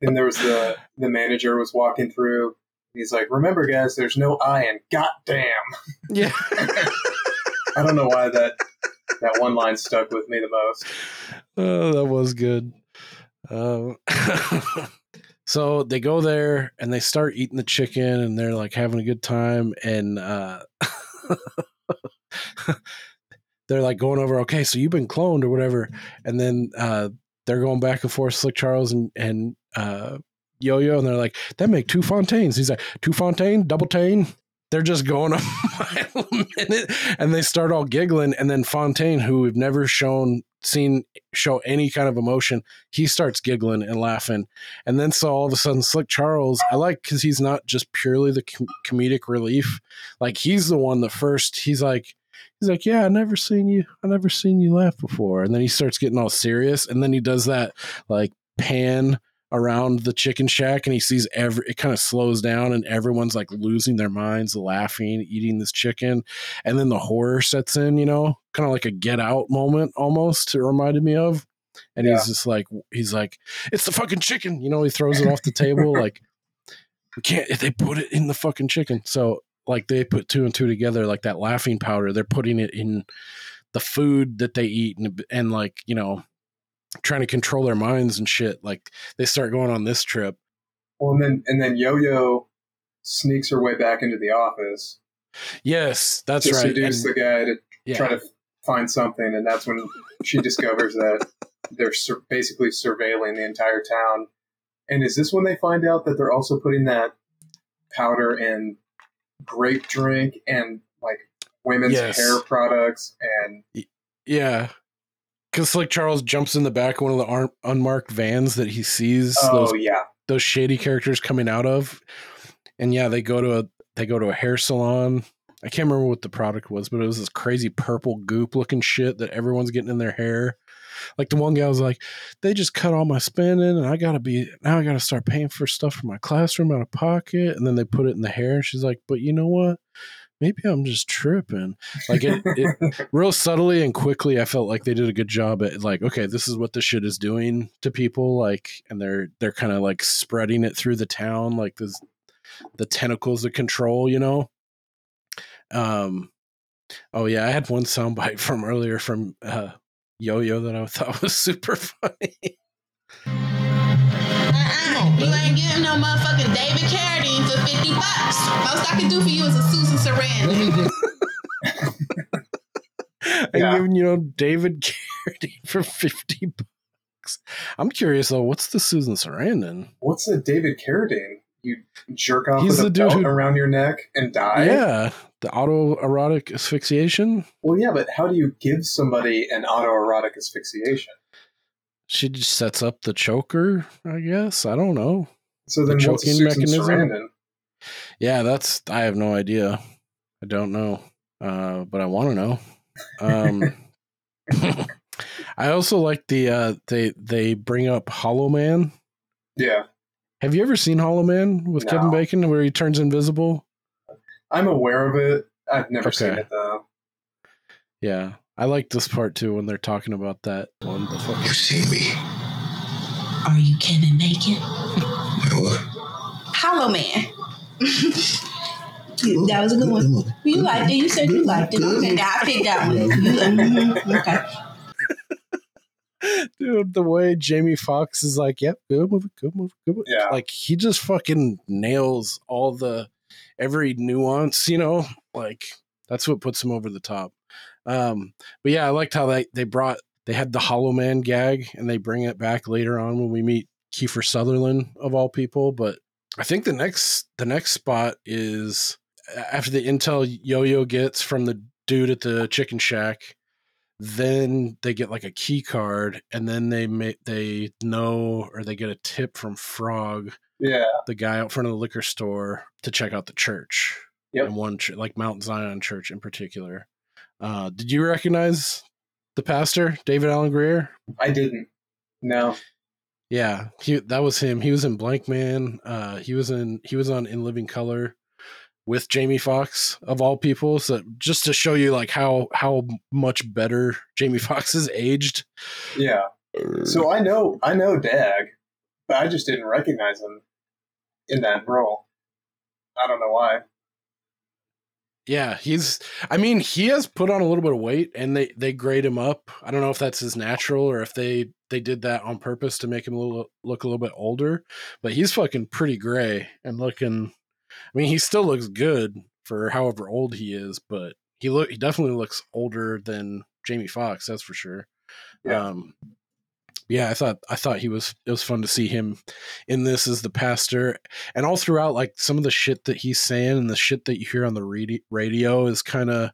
S5: Then there was the the manager was walking through. He's like, "Remember, guys, there's no I in goddamn."
S1: Yeah.
S5: I don't know why that that one line stuck with me the most.
S1: Oh, that was good. Um, so they go there and they start eating the chicken and they're like having a good time and uh, they're like going over okay so you've been cloned or whatever and then uh, they're going back and forth slick charles and and uh, yo-yo and they're like that make two fontaines he's like two fontaine double tain they're just going a mile a minute and they start all giggling and then fontaine who we've never shown seen show any kind of emotion he starts giggling and laughing. And then so all of a sudden slick charles i like because he's not just purely the com- comedic relief. Like he's the one the first he's like he's like yeah i never seen you i never seen you laugh before. And then he starts getting all serious and then he does that like pan around the chicken shack and he sees every it kind of slows down and everyone's like losing their minds laughing eating this chicken. And then the horror sets in you know kind of like a get out moment almost it reminded me of. And
S5: Yeah.
S1: he's just like he's like it's the fucking chicken you know he throws it off the table like we can't if they put it in the fucking chicken. So like they put two and two together like that laughing powder they're putting it in the food that they eat and, and like you know trying to control their minds and shit like they start going on this trip
S5: Well, and then and then Yo Yo sneaks her way back into the office
S1: yes that's
S5: to
S1: right
S5: seduce
S1: And-
S5: the guy to
S1: yeah
S5: try to find something, and that's when she discovers that they're sur- basically surveilling the entire town. And is this when they find out that they're also putting that powder in grape drink and like women's
S1: Yes.
S5: hair products and
S1: Yeah. Because like Charles jumps in the back of one of the ar- unmarked vans that he sees
S5: oh
S1: those
S5: yeah,
S1: those shady characters coming out of, and yeah, they go to a they go to a hair salon. I can't remember what the product was, but it was this crazy purple goop looking shit that everyone's getting in their hair. Like the one guy was like, "They just cut all my spending, and I gotta be now. I gotta start paying for stuff for my classroom out of pocket." And then they put it in the hair, and she's like, "But you know what? Maybe I'm just tripping." Like it, it real subtly and quickly i felt like they did a good job at like okay this is what this shit is doing to people like and they're they're kind of like spreading it through the town like this the tentacles of control you know um oh yeah i had one soundbite from earlier from uh yo-yo that i thought was super funny.
S9: You ain't getting no motherfucking David Carradine for 50 bucks. Most I can do for you is a Susan Sarandon.
S2: Let me just,
S1: and
S5: Yeah.
S1: giving you know david carradine for 50 bucks i'm curious though what's the susan sarandon
S5: what's the David Carradine? You jerk off
S1: He's
S5: with
S1: the
S5: a
S1: dude
S5: belt
S1: who-
S5: around your neck and die.
S1: yeah the autoerotic asphyxiation
S5: Well, yeah, but how do you give somebody an autoerotic asphyxiation?
S1: She just sets up the choker i guess? I don't know.
S5: So then,
S1: The choking mechanism?
S5: Sarandon?
S1: yeah that's i have no idea. I don't know. Uh but i want to know. Um i also like the uh they they bring up hollow man.
S5: Yeah,
S1: have you ever seen hollow man with kevin bacon where he turns invisible?
S5: I'm aware of it. I've never seen it though.
S1: yeah i like this part too when they're talking about that one the fucking You
S2: see me.
S9: Are you Kevin Bacon?
S2: What?
S9: Hollow Man. that was a good one. You liked it. You said you liked it. Okay, I picked that one. Mhm, okay.
S1: dude the way jamie Foxx is like yep good movie good movie good movie.
S5: Yeah.
S1: like he just fucking nails all the every nuance you know like that's what puts him over the top um but yeah i liked how they they brought they had the hollow man gag and they bring it back later on when we meet kiefer sutherland of all people but i think the next the next spot is after the intel yo-yo gets from the dude at the chicken shack then they get like a key card and then they make they know or they get a tip from frog
S5: Yeah,
S1: the guy out front of the liquor store to check out the church.
S5: Yep.
S1: and one ch- like mount zion church in particular uh did you recognize the pastor David Alan Grier
S5: I didn't. No.
S1: yeah he that was him he was in Blankman uh he was in he was on in living color with jamie Foxx of all people so just to show you like how how much better jamie Foxx is aged
S5: Yeah. So I know I know Dag, but I just didn't recognize him in that role. I don't know why.
S1: Yeah, he's. I mean, he has put on a little bit of weight, and they they grade him up. I don't know if that's his natural or if they they did that on purpose to make him a little look a little bit older. But he's fucking pretty gray and looking. I mean, he still looks good for however old he is, but he look he definitely looks older than Jamie Foxx. That's for sure.
S5: Yeah.
S1: Um, yeah, I thought I thought he was it was fun to see him in this as the pastor, and all throughout, like some of the shit that he's saying and the shit that you hear on the radi- radio is kind of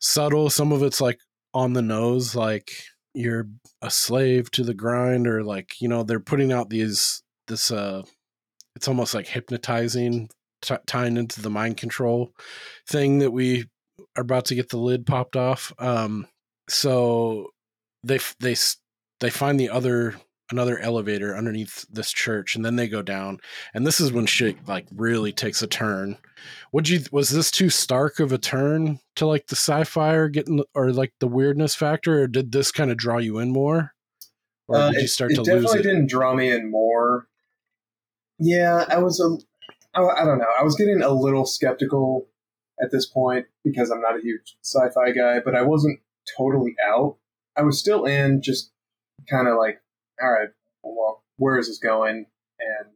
S1: subtle. Some of it's like on the nose, like you're a slave to the grind, or like you know they're putting out these this uh, it's almost like hypnotizing, t- tying into the mind control thing that we are about to get the lid popped off. Um, so they they they find the other another elevator underneath this church and then they go down and this is when shit like really takes a turn would you was this too stark of a turn to like the sci-fi or getting or like the weirdness factor or did this kind of draw you in more or
S5: Uh,
S1: did you
S5: it-
S1: start
S5: it
S1: to
S5: definitely
S1: lose it
S5: didn't draw me in more. Yeah, I was a. I, I don't know. I was getting a little skeptical at this point because I'm not a huge sci-fi guy, but I wasn't totally out. I was still in, just kind of like, all right, well, where is this going? And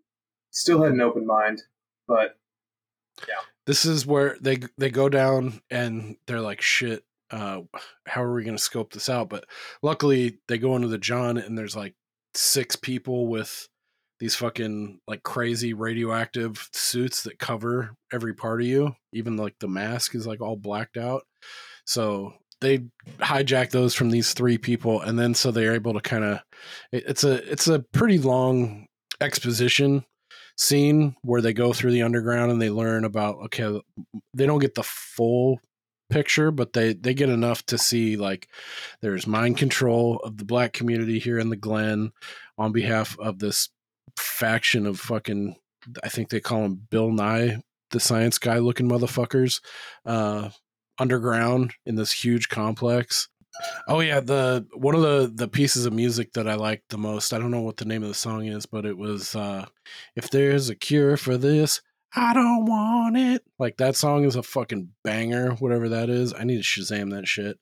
S5: still had an open mind, but yeah.
S1: this is where they they go down and they're like shit uh, how are we going to scope this out? But luckily, they go into the John, and there's like six people with these fucking like crazy radioactive suits that cover every part of you. Even like the mask is like all blacked out. So they hijack those from these three people, and then so they're able to kind of. It, it's a it's a pretty long exposition scene where they go through the underground and they learn about okay they don't get the full picture but they they get enough to see like there's mind control of the black community here in the glen on behalf of this faction of fucking i think they call him bill nye the science guy looking motherfuckers uh underground in this huge complex Oh yeah, the one of the the pieces of music that I liked the most. I don't know what the name of the song is, but it was uh if there's a cure for this, I don't want it. Like that song is a fucking banger, whatever that is. I need to Shazam that shit.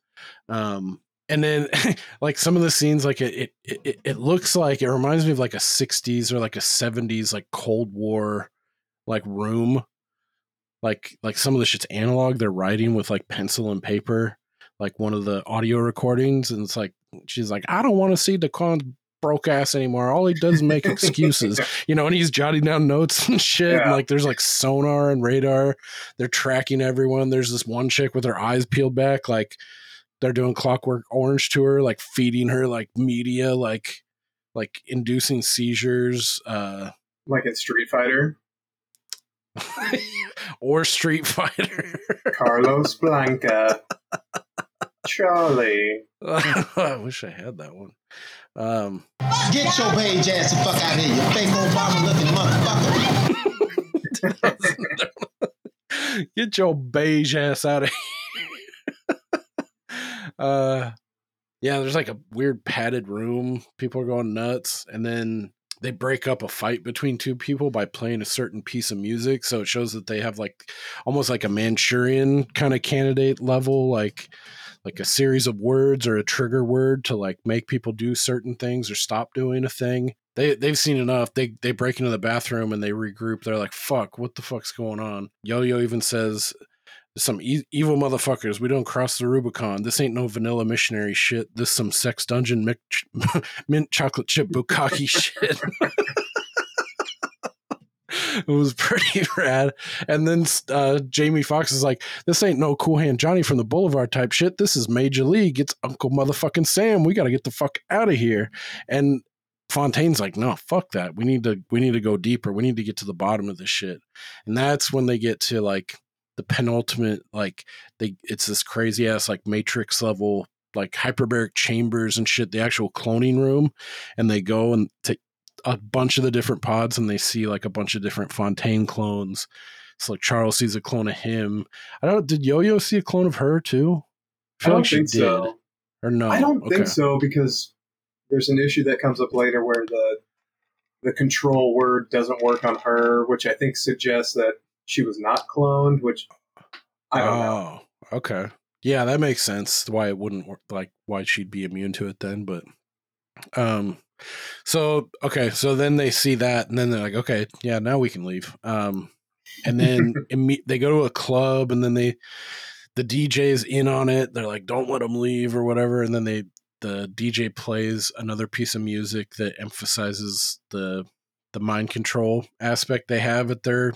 S1: Um and then like some of the scenes like it it it, it looks like it reminds me of like a 60s or like a 70s like Cold War like room. Like like some of the shit's analog, they're writing with like pencil and paper like one of the audio recordings, and it's like she's like, I don't want to see Daquan's broke ass anymore. All he does is make excuses, you know, and he's jotting down notes and shit. Yeah. And like there's like sonar and radar. They're tracking everyone. There's this one chick with her eyes peeled back, like they're doing clockwork orange to her, like feeding her like media, like like inducing seizures. Uh
S5: like in Street Fighter.
S1: or Street Fighter.
S5: Carlos Blanca. Charlie.
S1: I wish I had that one. Um,
S10: Get your beige ass the fuck out of here, you fake Obama looking
S1: motherfucker. Get your beige ass out of here. uh, yeah, there's like a weird padded room. People are going nuts, and then they break up a fight between two people by playing a certain piece of music. So it shows that they have like almost like a Manchurian kind of candidate level, like like a series of words or a trigger word to like make people do certain things or stop doing a thing. They they've seen enough. They they break into the bathroom and they regroup. They're like, "Fuck, what the fuck's going on?" Yo-Yo even says some e- evil motherfuckers. We don't cross the Rubicon. This ain't no vanilla missionary shit. This some sex dungeon mint, mint chocolate chip bukkake shit. it was pretty rad. And then uh, Jamie Foxx is like, "This ain't no Cool Hand Johnny from the Boulevard type shit. This is Major League. It's Uncle Motherfucking Sam. We got to get the fuck out of here." And Fontaine's like, "No, fuck that. We need to we need to go deeper. We need to get to the bottom of this shit." And that's when they get to like the penultimate like they it's this crazy ass like matrix level like hyperbaric chambers and shit the actual cloning room and they go and take a bunch of the different pods and they see like a bunch of different Fontaine clones. So like Charles sees a clone of him. I don't. Did Yo Yo see a clone of her too?
S5: I, I don't like think so.
S1: Or no?
S5: I don't okay. think so because there's an issue that comes up later where the the control word doesn't work on her, which I think suggests that she was not cloned. Which I don't oh, know.
S1: Okay. Yeah, that makes sense. Why it wouldn't work, like why she'd be immune to it then. But um, so okay, so then they see that, and then they're like, okay, yeah, now we can leave. Um, and then imme- they go to a club, and then they the DJ's in on it. They're like, don't let them leave or whatever. And then they the DJ plays another piece of music that emphasizes the the mind control aspect they have at their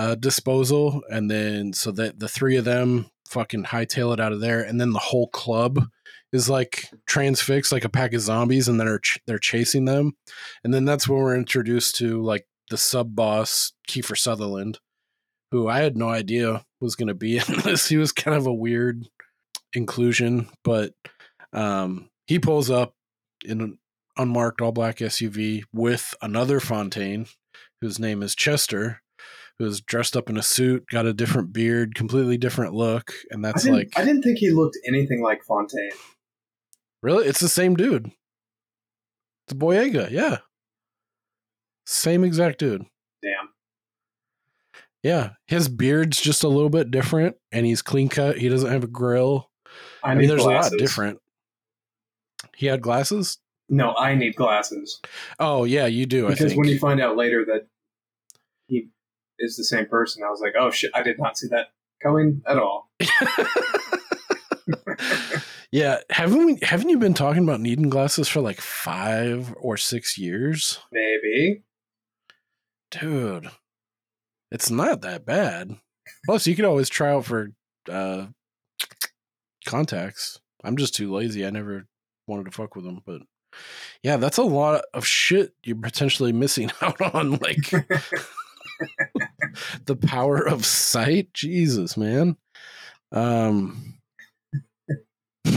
S1: uh, disposal, and then so that the three of them fucking hightail it out of there, and then the whole club is like transfixed like a pack of zombies and then are ch- they're chasing them. And then that's when we're introduced to like the sub boss Kiefer Sutherland who I had no idea was going to be in this. He was kind of a weird inclusion but um he pulls up in an unmarked all black SUV with another Fontaine whose name is Chester who's dressed up in a suit, got a different beard, completely different look, and that's
S5: I
S1: like
S5: I didn't think he looked anything like Fontaine.
S1: Really? It's the same dude. It's Boyega, yeah. Same exact dude.
S5: Damn.
S1: Yeah. His beard's just a little bit different and he's clean cut. He doesn't have a grill. I, I mean, there's glasses. a lot different. He had glasses?
S5: No, I need glasses.
S1: Oh, yeah, you do.
S5: Because when you find out later that he is the same person, I was like, oh shit, I did not see that coming at all.
S1: yeah, haven't we? Haven't you been talking about needing glasses for like five or six years,
S5: Maybe.
S1: dude? It's not that bad. Plus, you could always try out for uh, contacts. I'm just too lazy. I never wanted to fuck with them, but yeah, that's a lot of shit you're potentially missing out on. Like the power of sight. Jesus, man. Um.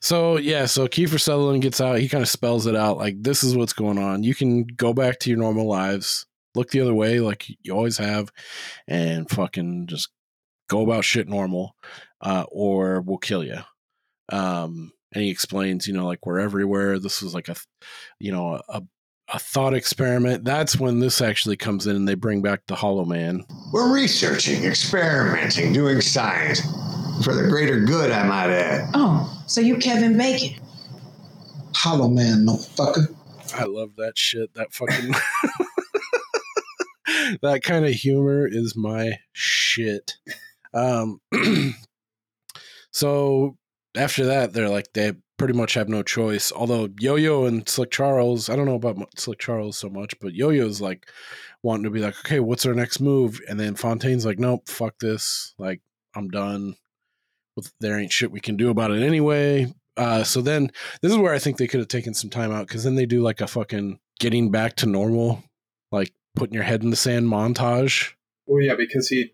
S1: so yeah, so Kiefer Sutherland gets out. He kind of spells it out like this is what's going on. You can go back to your normal lives, look the other way like you always have, and fucking just go about shit normal, uh, or we'll kill you. Um, and he explains, you know, like we're everywhere. This was like a, you know, a a thought experiment. That's when this actually comes in, and they bring back the Hollow Man.
S2: We're researching, experimenting, doing science. For the greater good, I might add.
S11: Oh, so you Kevin Bacon.
S10: Hollow man, motherfucker.
S1: I love that shit. That fucking that kind of humor is my shit. Um so after that they're like they pretty much have no choice. Although Yo-Yo and Slick Charles, I don't know about Slick Charles so much, but Yo-Yo's like wanting to be like, "Okay, what's our next move?" And then Fontaine's like, "Nope, fuck this. Like I'm done. There ain't shit we can do about it anyway." Uh, so then this is where I think they could have taken some time out because then they do like a fucking getting back to normal, like putting your head in the sand montage.
S5: Well, yeah, because he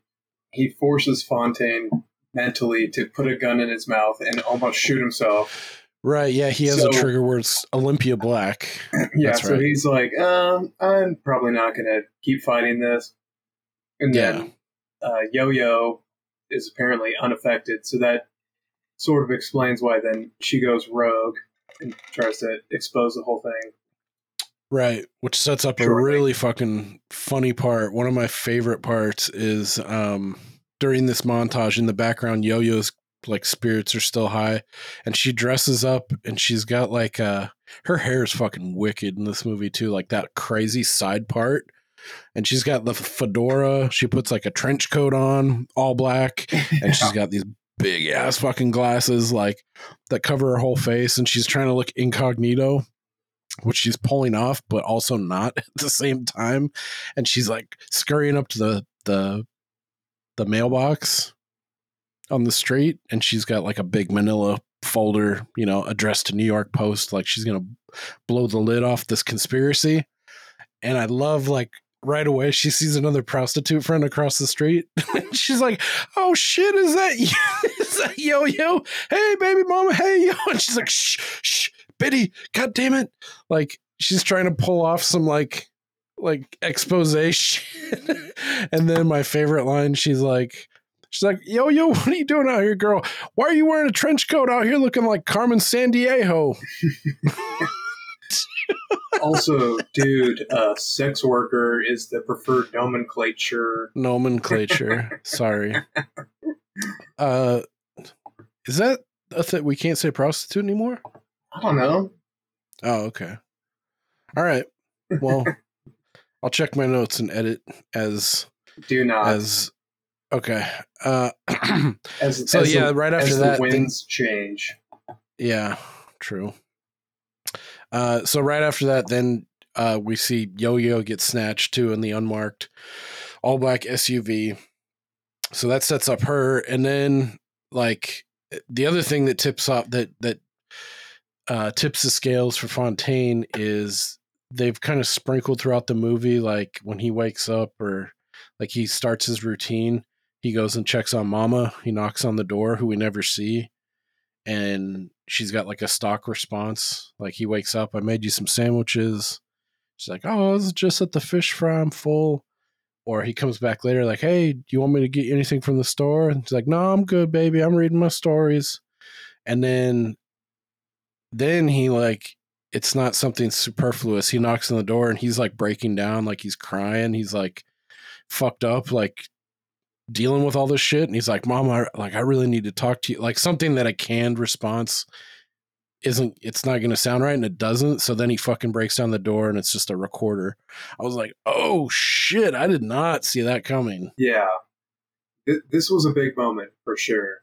S5: he forces Fontaine mentally to put a gun in his mouth and almost shoot himself.
S1: Right. Yeah. He has
S5: So-
S1: a trigger where it's Olympia Black.
S5: Yeah,
S1: That's
S5: so
S1: right.
S5: he's like, um, I'm probably not going to keep fighting this. And then uh, Yo Yo is apparently unaffected, so that sort of explains why then she goes rogue and tries to expose the whole thing.
S1: Right. Which sets up a
S5: Sure.
S1: really fucking funny part. One of my favorite parts is um during this montage in the background, Yo Yo's like spirits are still high and she dresses up and she's got like uh her hair is fucking wicked in this movie too, like that crazy side part. And she's got the fedora. She puts like a trench coat on, all black, and she's got these big ass fucking glasses like that cover her whole face and she's trying to look incognito which she's pulling off but also not at the same time and she's like scurrying up to the the the mailbox on the street and she's got like a big manila folder you know addressed to new york post like she's gonna blow the lid off this conspiracy. And i love like right away she sees another prostitute friend across the street she's like oh shit is that you? Is that yo yo? Hey baby mama hey yo. And she's like shh shh biddy god damn it like she's trying to pull off some like like expose and then my favorite line she's like she's like yo yo what are you doing out here girl why are you wearing a trench coat out here looking like carmen Sandiego?
S5: Also, dude, uh, sex worker is the preferred nomenclature.
S1: nomenclature sorry uh is that a thing we can't say prostitute anymore
S5: I don't know.
S1: oh okay all right well i'll check my notes and edit as
S5: Do not.
S1: as okay uh
S5: As,
S1: so
S5: as
S1: yeah
S5: the,
S1: right after
S5: the
S1: that then-
S5: winds change.
S1: Yeah, true. Uh, so right after that, then uh, we see Yo Yo get snatched too in the unmarked all black SUV. So that sets up her, and then like the other thing that tips off that that uh, tips the scales for Fontaine is they've kind of sprinkled throughout the movie, like when he wakes up or like he starts his routine, he goes and checks on Mama. He knocks on the door, who we never see and she's got like a stock response. Like he wakes up, I made you some sandwiches. She's like, Oh, I was just at the fish fry, I'm full. Or he comes back later, like, Hey, do you want me to get anything from the store? And she's like, No, I'm good, baby. I'm reading my stories. And then then he like it's not something superfluous. He knocks on the door and he's like breaking down, like he's crying. He's like fucked up, like dealing with all this shit and he's like mom I, like i really need to talk to you like something that a canned response isn't it's not going to sound right and it doesn't so then he fucking breaks down the door and it's just a recorder i was like oh shit i did not see that coming
S5: Yeah. Th- this was a big moment for sure.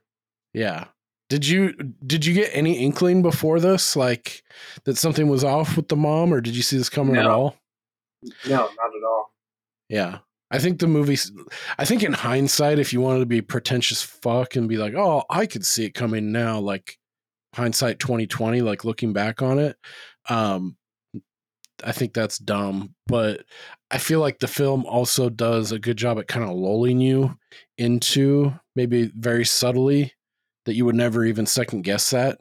S1: yeah Did you did you get any inkling before this, like that something was off with the mom, or did you see this coming at all?
S5: No, not at all.
S1: Yeah. I think the movie, I think in hindsight, if you wanted to be pretentious fuck and be like, oh, I could see it coming now, like hindsight 2020, like looking back on it, um, I think that's dumb. But I feel like the film also does a good job at kind of lulling you into maybe very subtly that you would never even second guess that,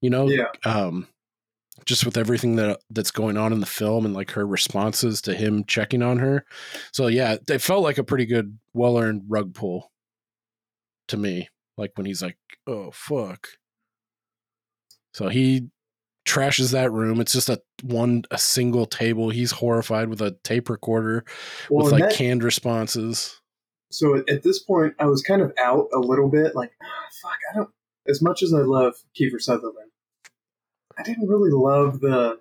S1: you know?
S5: Yeah.
S1: Um, just with everything that that's going on in the film and like her responses to him checking on her. So yeah, it felt like a pretty good, well earned rug pull to me. Like when he's like, "Oh fuck," so he trashes that room. It's just a one a single table. He's horrified with a tape recorder
S5: Well,
S1: with like
S5: that-
S1: canned responses.
S5: So at, this point, I was kind of out a little bit. Like, ah, fuck, I don't. As much as I love Kiefer Sutherland, I didn't really love the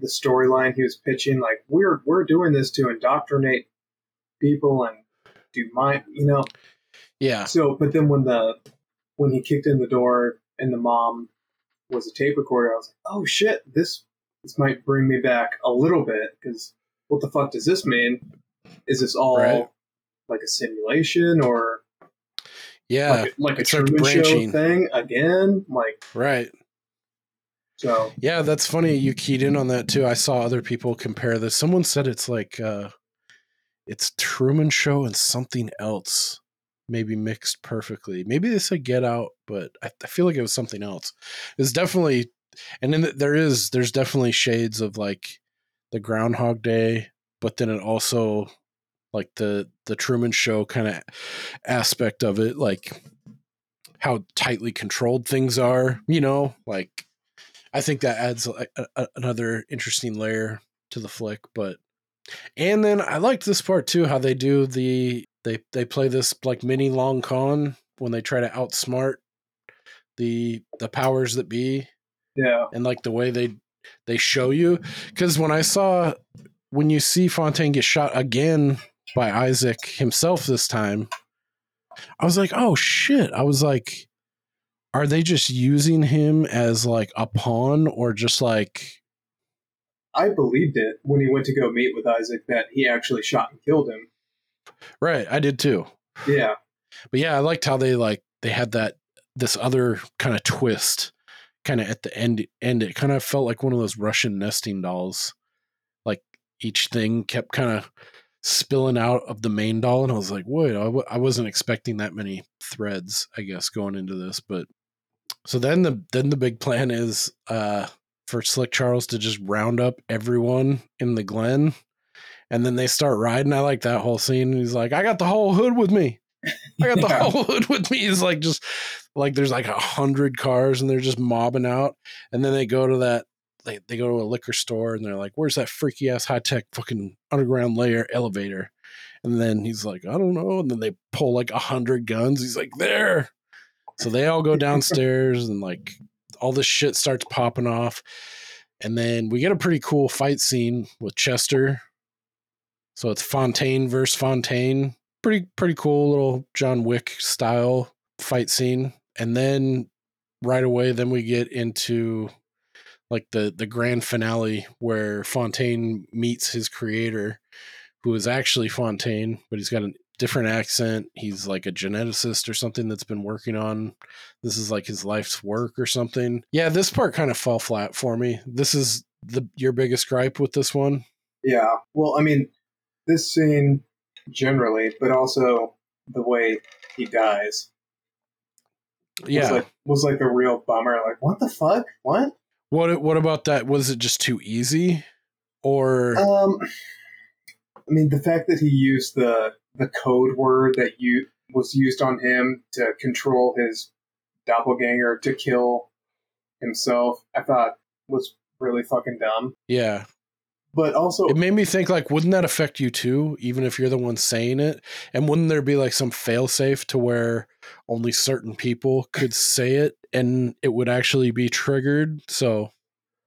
S5: the storyline he was pitching. Like, we're we're doing this to indoctrinate people and do my, you know.
S1: Yeah.
S5: So, but then when the when he kicked in the door and the mom was a tape recorder, I was like, oh shit, this this might bring me back a little bit because what the fuck does this mean? Is this all
S1: Right.
S5: like a simulation or
S1: Yeah,
S5: like, a- like a
S1: it's like
S5: Truman Show thing again? Like
S1: right.
S5: So,
S1: Yeah, that's funny. You keyed in on that too. I saw other people compare this. Someone said it's like uh it's Truman Show and something else, maybe mixed perfectly. Maybe they said Get Out, but I, I feel like it was something else. It's definitely, and then there is there's definitely shades of like the Groundhog Day, but then it also like the the Truman Show kind of aspect of it, like how tightly controlled things are. You know, like I think that adds a, a, another interesting layer to the flick. But and then I liked this part too, how they do the they they play this like mini long con when they try to outsmart the the powers that be
S5: yeah,
S1: and like the way they they show you because when i saw when you see fontaine get shot again by isaac himself this time i was like oh shit i was like are they just using him as like a pawn or just like
S5: I believed it when he went to go meet with Isaac that he actually shot and killed him.
S1: right i did too.
S5: Yeah,
S1: but yeah i liked how they like they had that this other kind of twist kind of at the end end. It kind of felt like one of those russian nesting dolls. Like each thing kept kind of spilling out of the main doll and i was like wait I w- I wasn't expecting that many threads i guess going into this but so then the then the big plan is uh for slick charles to just round up everyone in the glen and then they start riding i like that whole scene he's like i got the whole hood with me I got the
S5: Yeah.
S1: whole hood with me. Is like just like there's like a hundred cars and they're just mobbing out. And then they go to that they, they go to a liquor store and they're like, Where's that freaky ass high tech fucking underground layer elevator? And then he's like, I don't know. And then they pull like a hundred guns. He's like, There. So they all go downstairs and like all this shit starts popping off. And then we get a pretty cool fight scene with Chester. So it's Fontaine versus Fontaine. Pretty pretty cool little John Wick style fight scene. And then right away then we get into like the the grand finale where Fontaine meets his creator who is actually Fontaine, but he's got a different accent. He's like a geneticist or something that's been working on this is like his life's work or something. Yeah, this part kind of fell flat for me. This is the your biggest gripe with this one.
S5: yeah. Well, I mean, this scene generally, but also the way he dies. was
S1: Yeah.
S5: like, was like a real bummer. Like, what the fuck? What?
S1: What what about that? Was it just too easy? Or
S5: Um, I mean, the fact that he used the the code word that you was used on him to control his doppelganger to kill himself, I thought was really fucking dumb.
S1: yeah.
S5: But also,
S1: It made me think like, wouldn't that affect you too, even if you're the one saying it? And wouldn't there be like some failsafe to where only certain people could say it and it would actually be triggered? So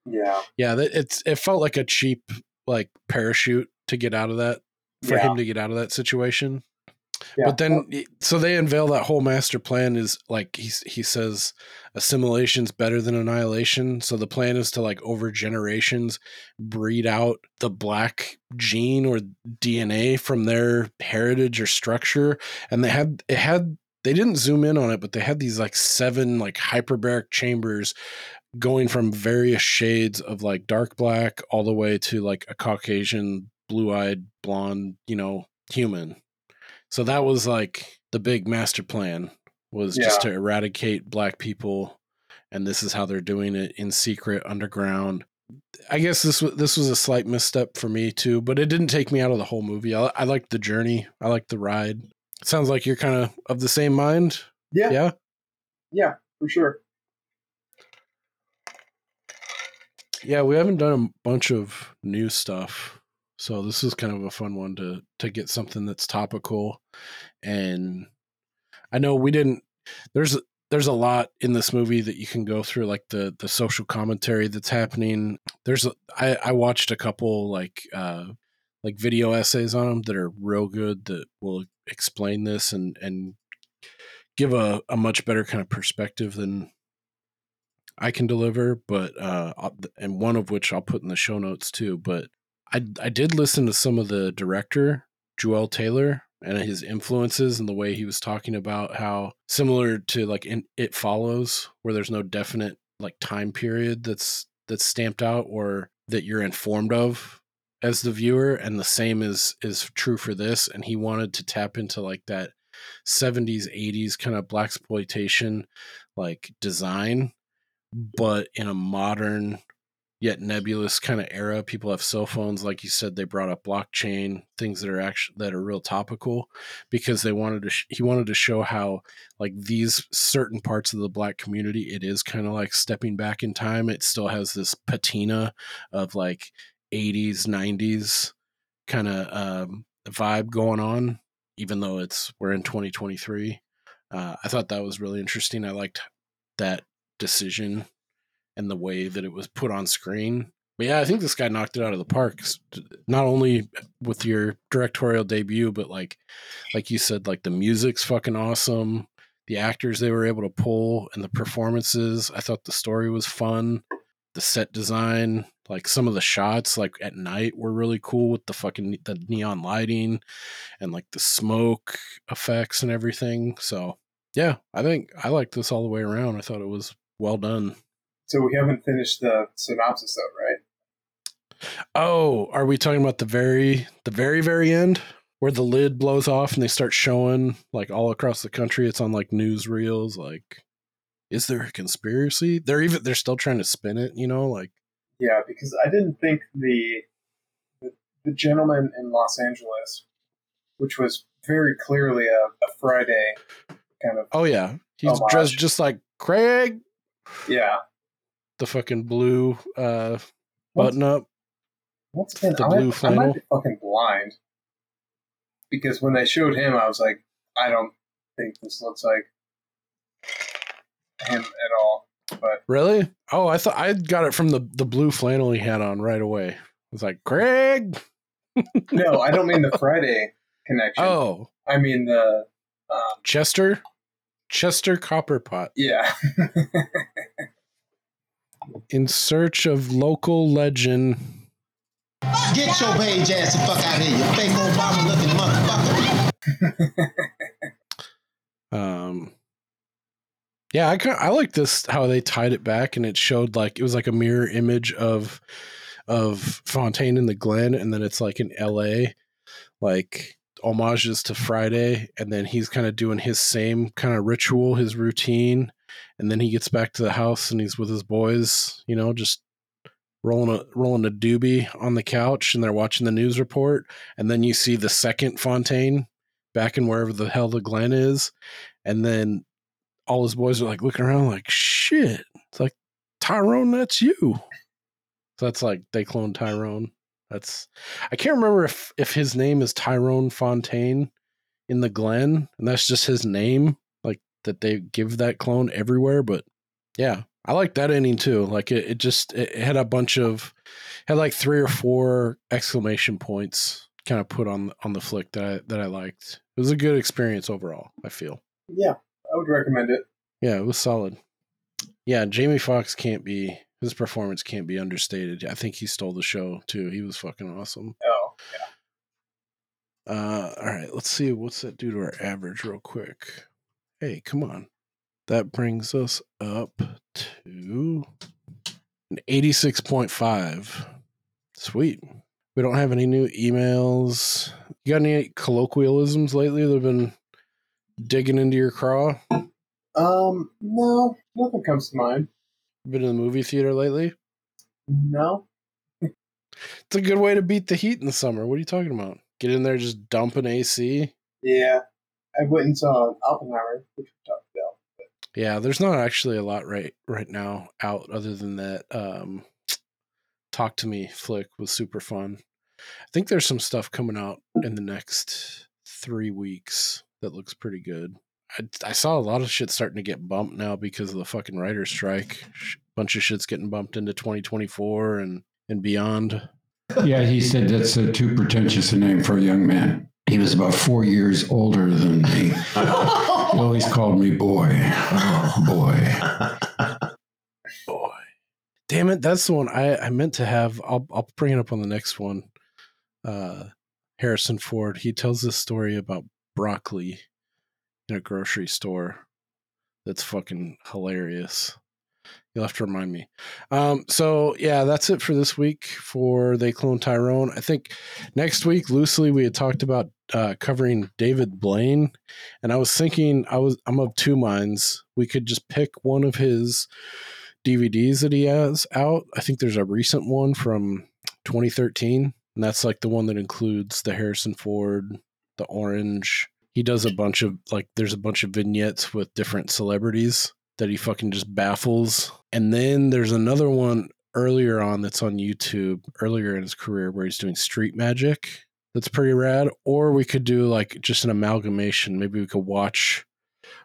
S5: yeah,
S1: yeah, it's it felt like a cheap like parachute to get out of that for
S5: Yeah.
S1: him to get out of that situation.
S5: Yeah.
S1: But then, so they unveil that whole master plan is like he he says, assimilation's better than annihilation. So the plan is to like over generations breed out the black gene or DNA from their heritage or structure, and they had it had they didn't zoom in on it, but they had these like seven like hyperbaric chambers going from various shades of like dark black all the way to like a Caucasian, blue eyed, blonde, you know, human. So that was like the big master plan was just to eradicate black people and this is how they're doing it in secret underground. I guess this was this was a slight misstep for me too, but it didn't take me out of the whole movie. I, I liked the journey. I liked the ride. It Sounds like you're kind of of the same mind.
S5: Yeah.
S1: Yeah.
S5: Yeah, for sure.
S1: Yeah, we haven't done a bunch of new stuff. So this is kind of a fun one to to get something that's topical and I know we didn't there's there's a lot in this movie that you can go through like the the social commentary that's happening. There's a, I I watched a couple like uh like video essays on them that are real good that will explain this and and give a, a much better kind of perspective than I can deliver, but uh, and one of which I'll put in the show notes too. But I I did listen to some of the director Juel Taylor and his influences and the way he was talking about how similar to like in It Follows, where there's no definite like time period that's that's stamped out or that you're informed of as the viewer, and the same is is true for this. And he wanted to tap into like that 70s 80s kind of blaxploitation like design but in a modern yet nebulous kind of era. People have cell phones like you said they brought up blockchain things that are actually that are real topical because they wanted to sh- he wanted to show how like these certain parts of the black community it is kind of like stepping back in time. It still has this patina of like 80s 90s kind of um, vibe going on even though it's we're in 2023 uh, i thought that was really interesting. I liked that decision and the way that it was put on screen. But yeah, I think this guy knocked it out of the park. Not only with your directorial debut, but like, like you said, like the music's fucking awesome. The actors they were able to pull and the performances. I thought the story was fun. The set design, like some of the shots, like at night, were really cool with the fucking the neon lighting and like the smoke effects and everything. So yeah, I think I liked this all the way around. I thought it was well done.
S5: So we haven't finished the synopsis though, right?
S1: Oh, are we talking about the very the very very end where the lid blows off and they start showing like all across the country it's on like newsreels like is there a conspiracy? They're even they're still trying to spin it, you know, like
S5: Yeah, because I didn't think the the, the gentleman in Los Angeles, which was very clearly a, a Friday kind of
S1: oh yeah, he's
S5: Homage.
S1: dressed just like Craig,
S5: yeah.
S1: The fucking blue uh button up.
S5: Once again,
S1: The
S5: I,
S1: blue
S5: might, I
S1: flannel?
S5: might be fucking blind because when they showed him, I was like, I don't think this looks like him at all. But
S1: Really? Oh, I thought I got it from the the blue flannel he had on right away. I was like, Craig.
S5: no, I don't mean the Friday connection.
S1: Oh,
S5: I mean the um,
S1: Chester, Chester Copperpot.
S5: yeah.
S1: In search of local legend.
S10: Get your page ass the fuck out of here, you fake Obama looking motherfucker.
S1: Um, yeah, I kind I like this how they tied it back and it showed like it was like a mirror image of of Fontaine in the Glen, and then it's like in L.A. like homages to Friday, and then he's kind of doing his same kind of ritual, his routine, and then he gets back to the house and he's with his boys, you know, just rolling a rolling a doobie on the couch, and they're watching the news report, and then you see the second Fontaine back in wherever the hell the Glen is, and then all his boys are like looking around like shit. It's like Tyrone, that's you. So that's like they cloned Tyrone. That's I can't remember if if his name is Tyrone Fontaine in the Glen, and that's just his name, that they give that clone everywhere. But yeah, I like that ending too. Like it, it just it had a bunch of had like three or four exclamation points kind of put on on the flick that I that I liked. It was a good experience overall. I feel.
S5: Yeah, I would recommend it.
S1: Yeah, it was solid. Yeah, Jamie Foxx can't be his performance can't be understated. I think he stole the show too. He was fucking awesome.
S5: Oh, yeah.
S1: Uh, all right, let's see what's that do to our average real quick. Hey, come on. That brings us up to an 86.5. Sweet. We don't have any new emails. You got any colloquialisms lately that have been digging into your craw?
S5: Um, no, nothing comes to mind.
S1: Been in the movie theater lately?
S5: No.
S1: It's a good way to beat the heat in the summer. What are you talking about? Get in there, just dump an AC.
S5: Yeah, I went and saw Oppenheimer, which we talked about.
S1: Yeah, there's not actually a lot right right now out other than that um Talk to Me flick was super fun. I think there's some stuff coming out in the next 3 weeks that looks pretty good. I, I saw a lot of shit starting to get bumped now because of the fucking writer's strike. Sh- Bunch of shit's getting bumped into 2024 and and beyond.
S12: Yeah, he said that's uh, too pretentious a name for a young man. He was about four years older than me. He always called me boy. Oh, boy.
S1: Boy. Damn it, that's the one I, I meant to have. I'll I'll bring it up on the next one. Uh Harrison Ford, he tells this story about broccoli in a grocery store that's fucking hilarious. You'll have to remind me. Um, so yeah, that's it for this week for They Cloned Tyrone. I think next week, loosely, we had talked about uh, covering David Blaine, and I was thinking I was I'm of two minds. We could just pick one of his DVDs that he has out. I think there's a recent one from 2013, and that's like the one that includes the Harrison Ford, the orange. He does a bunch of like there's a bunch of vignettes with different celebrities that he fucking just baffles. And then there's another one earlier on that's on YouTube earlier in his career where he's doing street magic. That's pretty rad. Or we could do like just an amalgamation. Maybe we could watch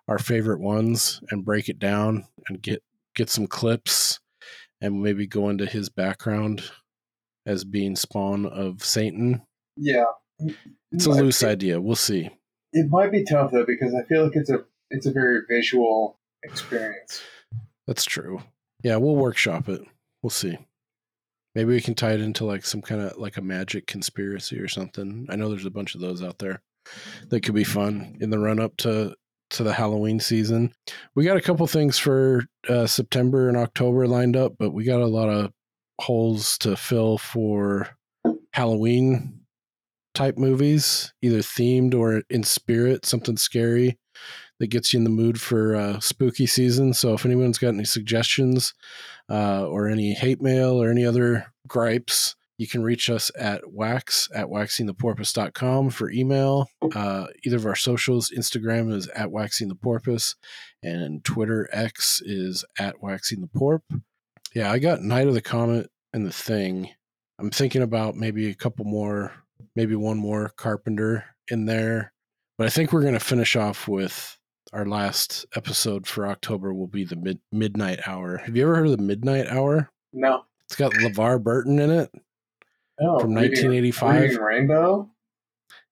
S1: our favorite ones and break it down and get get some clips and maybe go into his background as being spawn of Satan.
S5: Yeah,
S1: It's a loose idea. We'll see.
S5: it might be tough though because I feel like it's a it's a very visual experience.
S1: That's true. Yeah, we'll workshop it. We'll see. Maybe we can tie it into like some kind of like a magic conspiracy or something. I know there's a bunch of those out there that could be fun in the run up to to the Halloween season. We got a couple things for uh, September and October lined up, but we got a lot of holes to fill for Halloween type movies, either themed or in spirit, something scary that gets you in the mood for uh, spooky season. So if anyone's got any suggestions uh, or any hate mail or any other gripes, you can reach us at wax at waxingtheporpoise.com for email. Uh, either of our socials, Instagram is at waxingtheporpoise and Twitter X is at waxingtheporp. Yeah, I got Night of the Comet and the Thing. I'm thinking about maybe a couple more, maybe one more Carpenter in there. But I think we're going to finish off with our last episode for October will be the mid- midnight hour. Have you ever heard of the midnight hour?
S5: No.
S1: It's got LeVar Burton in it
S5: Oh,
S1: from
S5: reading-
S1: 1985.
S5: reading Rainbow.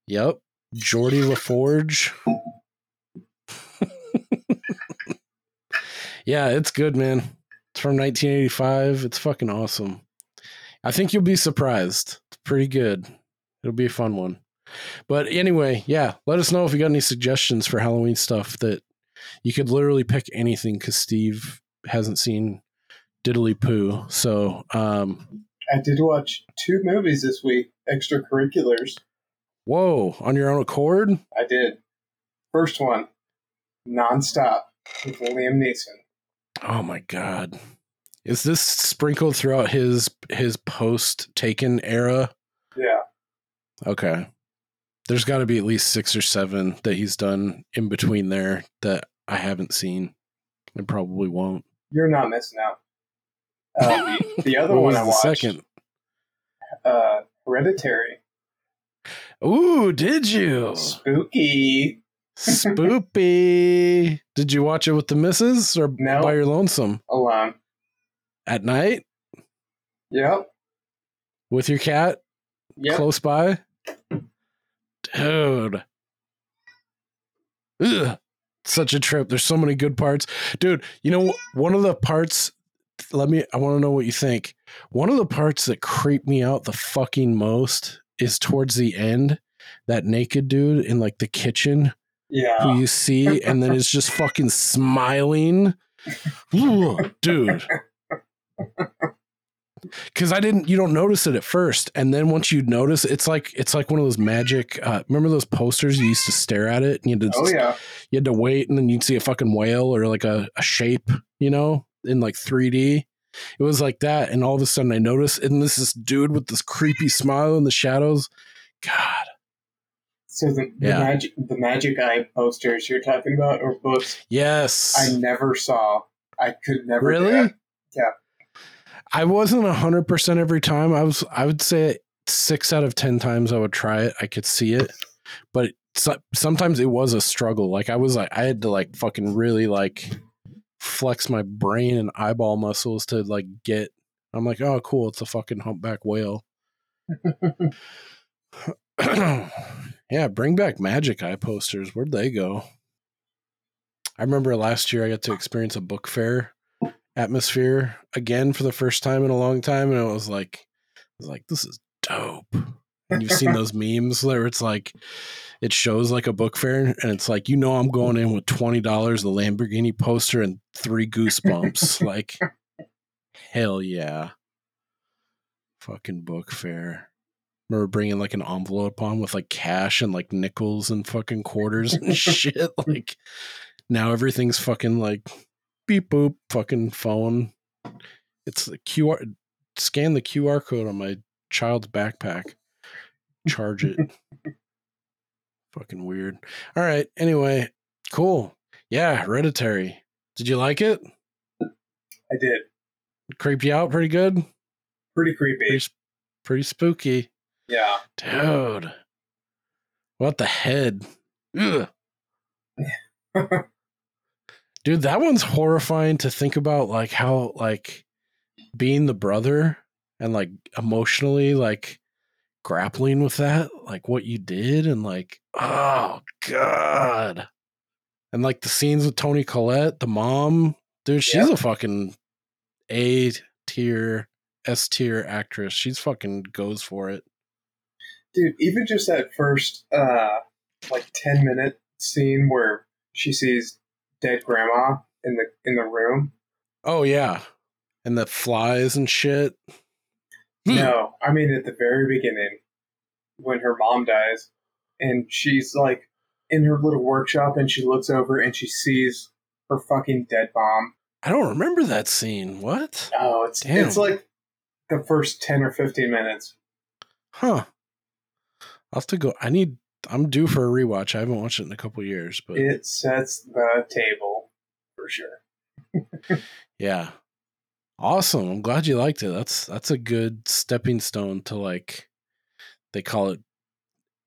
S1: Yep. Geordi La Forge. yeah, it's good, man. It's from 1985. It's fucking awesome. I think you'll be surprised. It's pretty good. It'll be a fun one. But anyway, yeah, let us know if you got any suggestions for Halloween stuff that you could literally pick anything because Steve hasn't seen Diddly Poo. So, um,
S5: I did watch two movies this week, extracurriculars.
S1: whoa, on your own accord?
S5: I did. First one, Nonstop with Liam Neeson.
S1: Oh my god. Is this sprinkled throughout his his post taken era?
S5: Yeah.
S1: Okay. There's got to be at least 6 or 7 that he's done in between there that I haven't seen and probably won't.
S5: You're not missing out. Uh, the, the other
S1: What
S5: one
S1: was
S5: I
S1: the
S5: watched,
S1: second?
S5: uh, Hereditary.
S1: Ooh, did you?
S5: Spooky.
S1: Spoopy. did you watch it with the missus or
S5: No.
S1: by your lonesome
S5: Alone.
S1: at night
S5: Yep.
S1: with your cat
S5: Yep.
S1: close by? Dude. Ugh, such a trip. There's so many good parts, dude. You know, one of the parts. Let me. I want to know what you think. One of the parts that creep me out the fucking most is towards the end. That naked dude in like the kitchen
S5: Yeah.
S1: who you see, and then is just fucking smiling. Dude. Cause I didn't you don't notice it at first. And then once you notice, it's like it's like one of those magic uh remember those posters you used to stare at it and you had to
S5: Oh yeah.
S1: you had to wait and then you'd see a fucking whale or like a, a shape, you know, in like 3D. It was like that, and all of a sudden I noticed, and this is dude with this creepy smile in the shadows. God,
S5: So the, the
S1: Yeah.
S5: magic the magic eye posters you're talking about or books
S1: yes.
S5: I never saw. I could never
S1: Really?
S5: Yeah.
S1: I wasn't hundred percent every time. I was. I would say six out of ten times I would try it. I could see it, but so, sometimes it was a struggle. Like I was like, I had to like fucking really like flex my brain and eyeball muscles to like get. I'm like, oh, cool. It's a fucking humpback whale. yeah, bring back magic eye posters. Where'd they go? I remember last year I got to experience a book fair atmosphere again for the first time in a long time, and it was like, I was like, this is dope. And you've seen those memes where it's like, it shows like a book fair, and it's like, you know, I'm going in with twenty dollars, the Lamborghini poster, and three goosebumps. like, hell yeah, fucking book fair. Remember bringing like an envelope on with like cash and like nickels and fucking quarters and shit. Like now everything's fucking like beep boop fucking phone. It's the QR scan the QR code on my child's backpack. Charge it. fucking weird. All right. Anyway, cool. Yeah, hereditary. Did you like it?
S5: I did.
S1: Creeped you out pretty good?
S5: Pretty creepy.
S1: Pretty, pretty spooky.
S5: Yeah.
S1: Dude. What the head? Ugh. Dude, that one's horrifying to think about like how like being the brother and like emotionally like grappling with that, like what you did and like oh god. And like the scenes with Toni Collette, the mom, dude, she's a fucking A tier, S tier actress. She's fucking goes for it.
S5: Dude, even just that first uh like 10 minute scene where she sees dead grandma in the in the room.
S1: Oh yeah. And the flies and shit. Hmm.
S5: No, I mean at the very beginning when her mom dies and she's like in her little workshop and she looks over and she sees her fucking dead mom.
S1: I don't remember that scene. What?
S5: Oh, it's
S1: Damn.
S5: it's like the first 10 or 15 minutes.
S1: Huh. I'll have to go. I need. I'm due for a rewatch. I haven't watched it in a couple years, but
S5: It sets the table for sure.
S1: yeah, awesome. I'm glad you liked it. That's that's a good stepping stone to like. They call it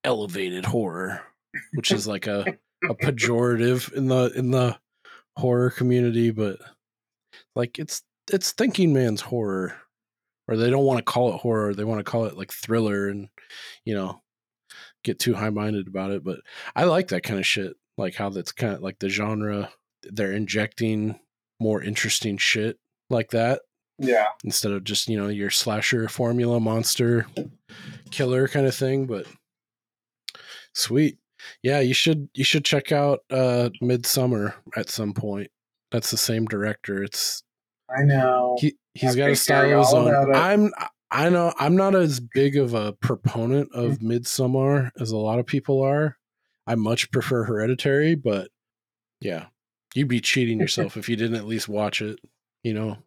S1: elevated horror, which is like a a pejorative in the in the horror community, but like it's it's thinking man's horror, or they don't want to call it horror. They want to call it like thriller, and you know, get too high minded about it. But I like that kind of shit. Like how that's kind of like the genre. They're injecting more interesting shit like that
S5: Yeah.
S1: instead of just you know your slasher formula monster killer kind of thing but sweet yeah you should you should check out uh Midsommar at some point that's the same director it's
S5: I know.
S1: he he's
S5: I've
S1: got a style of his own i'm i know i'm not as big of a proponent
S5: Mm.
S1: of Midsommar as a lot of people are i much prefer hereditary but yeah you'd be cheating yourself if you didn't at least watch it you know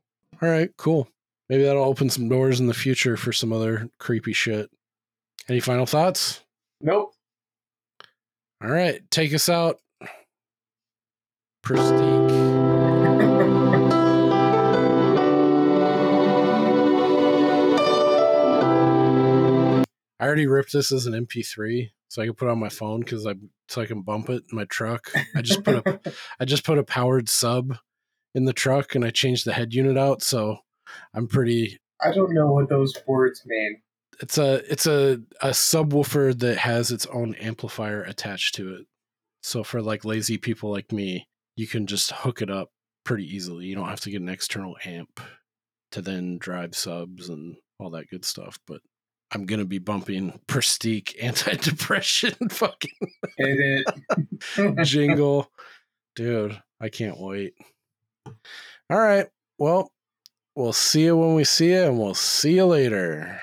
S1: all right cool maybe that'll open some doors in the future for some other creepy shit any final thoughts
S5: Nope.
S1: all right take us out Pristiq. I already ripped this as an MP3 so I can put it on my phone because I so I can bump it in my truck. I just put a I just put a powered sub in the truck and I changed the head unit out, so I'm pretty.
S5: I don't know what those words mean.
S1: It's a it's a a subwoofer that has its own amplifier attached to it. So for like lazy people like me, you can just hook it up pretty easily. You don't have to get an external amp to then drive subs and all that good stuff. But I'm gonna be bumping Pristiq anti-depression fucking jingle. Dude, I can't wait. All right. Well, we'll see you when we see you, and we'll see you later.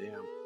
S1: damn.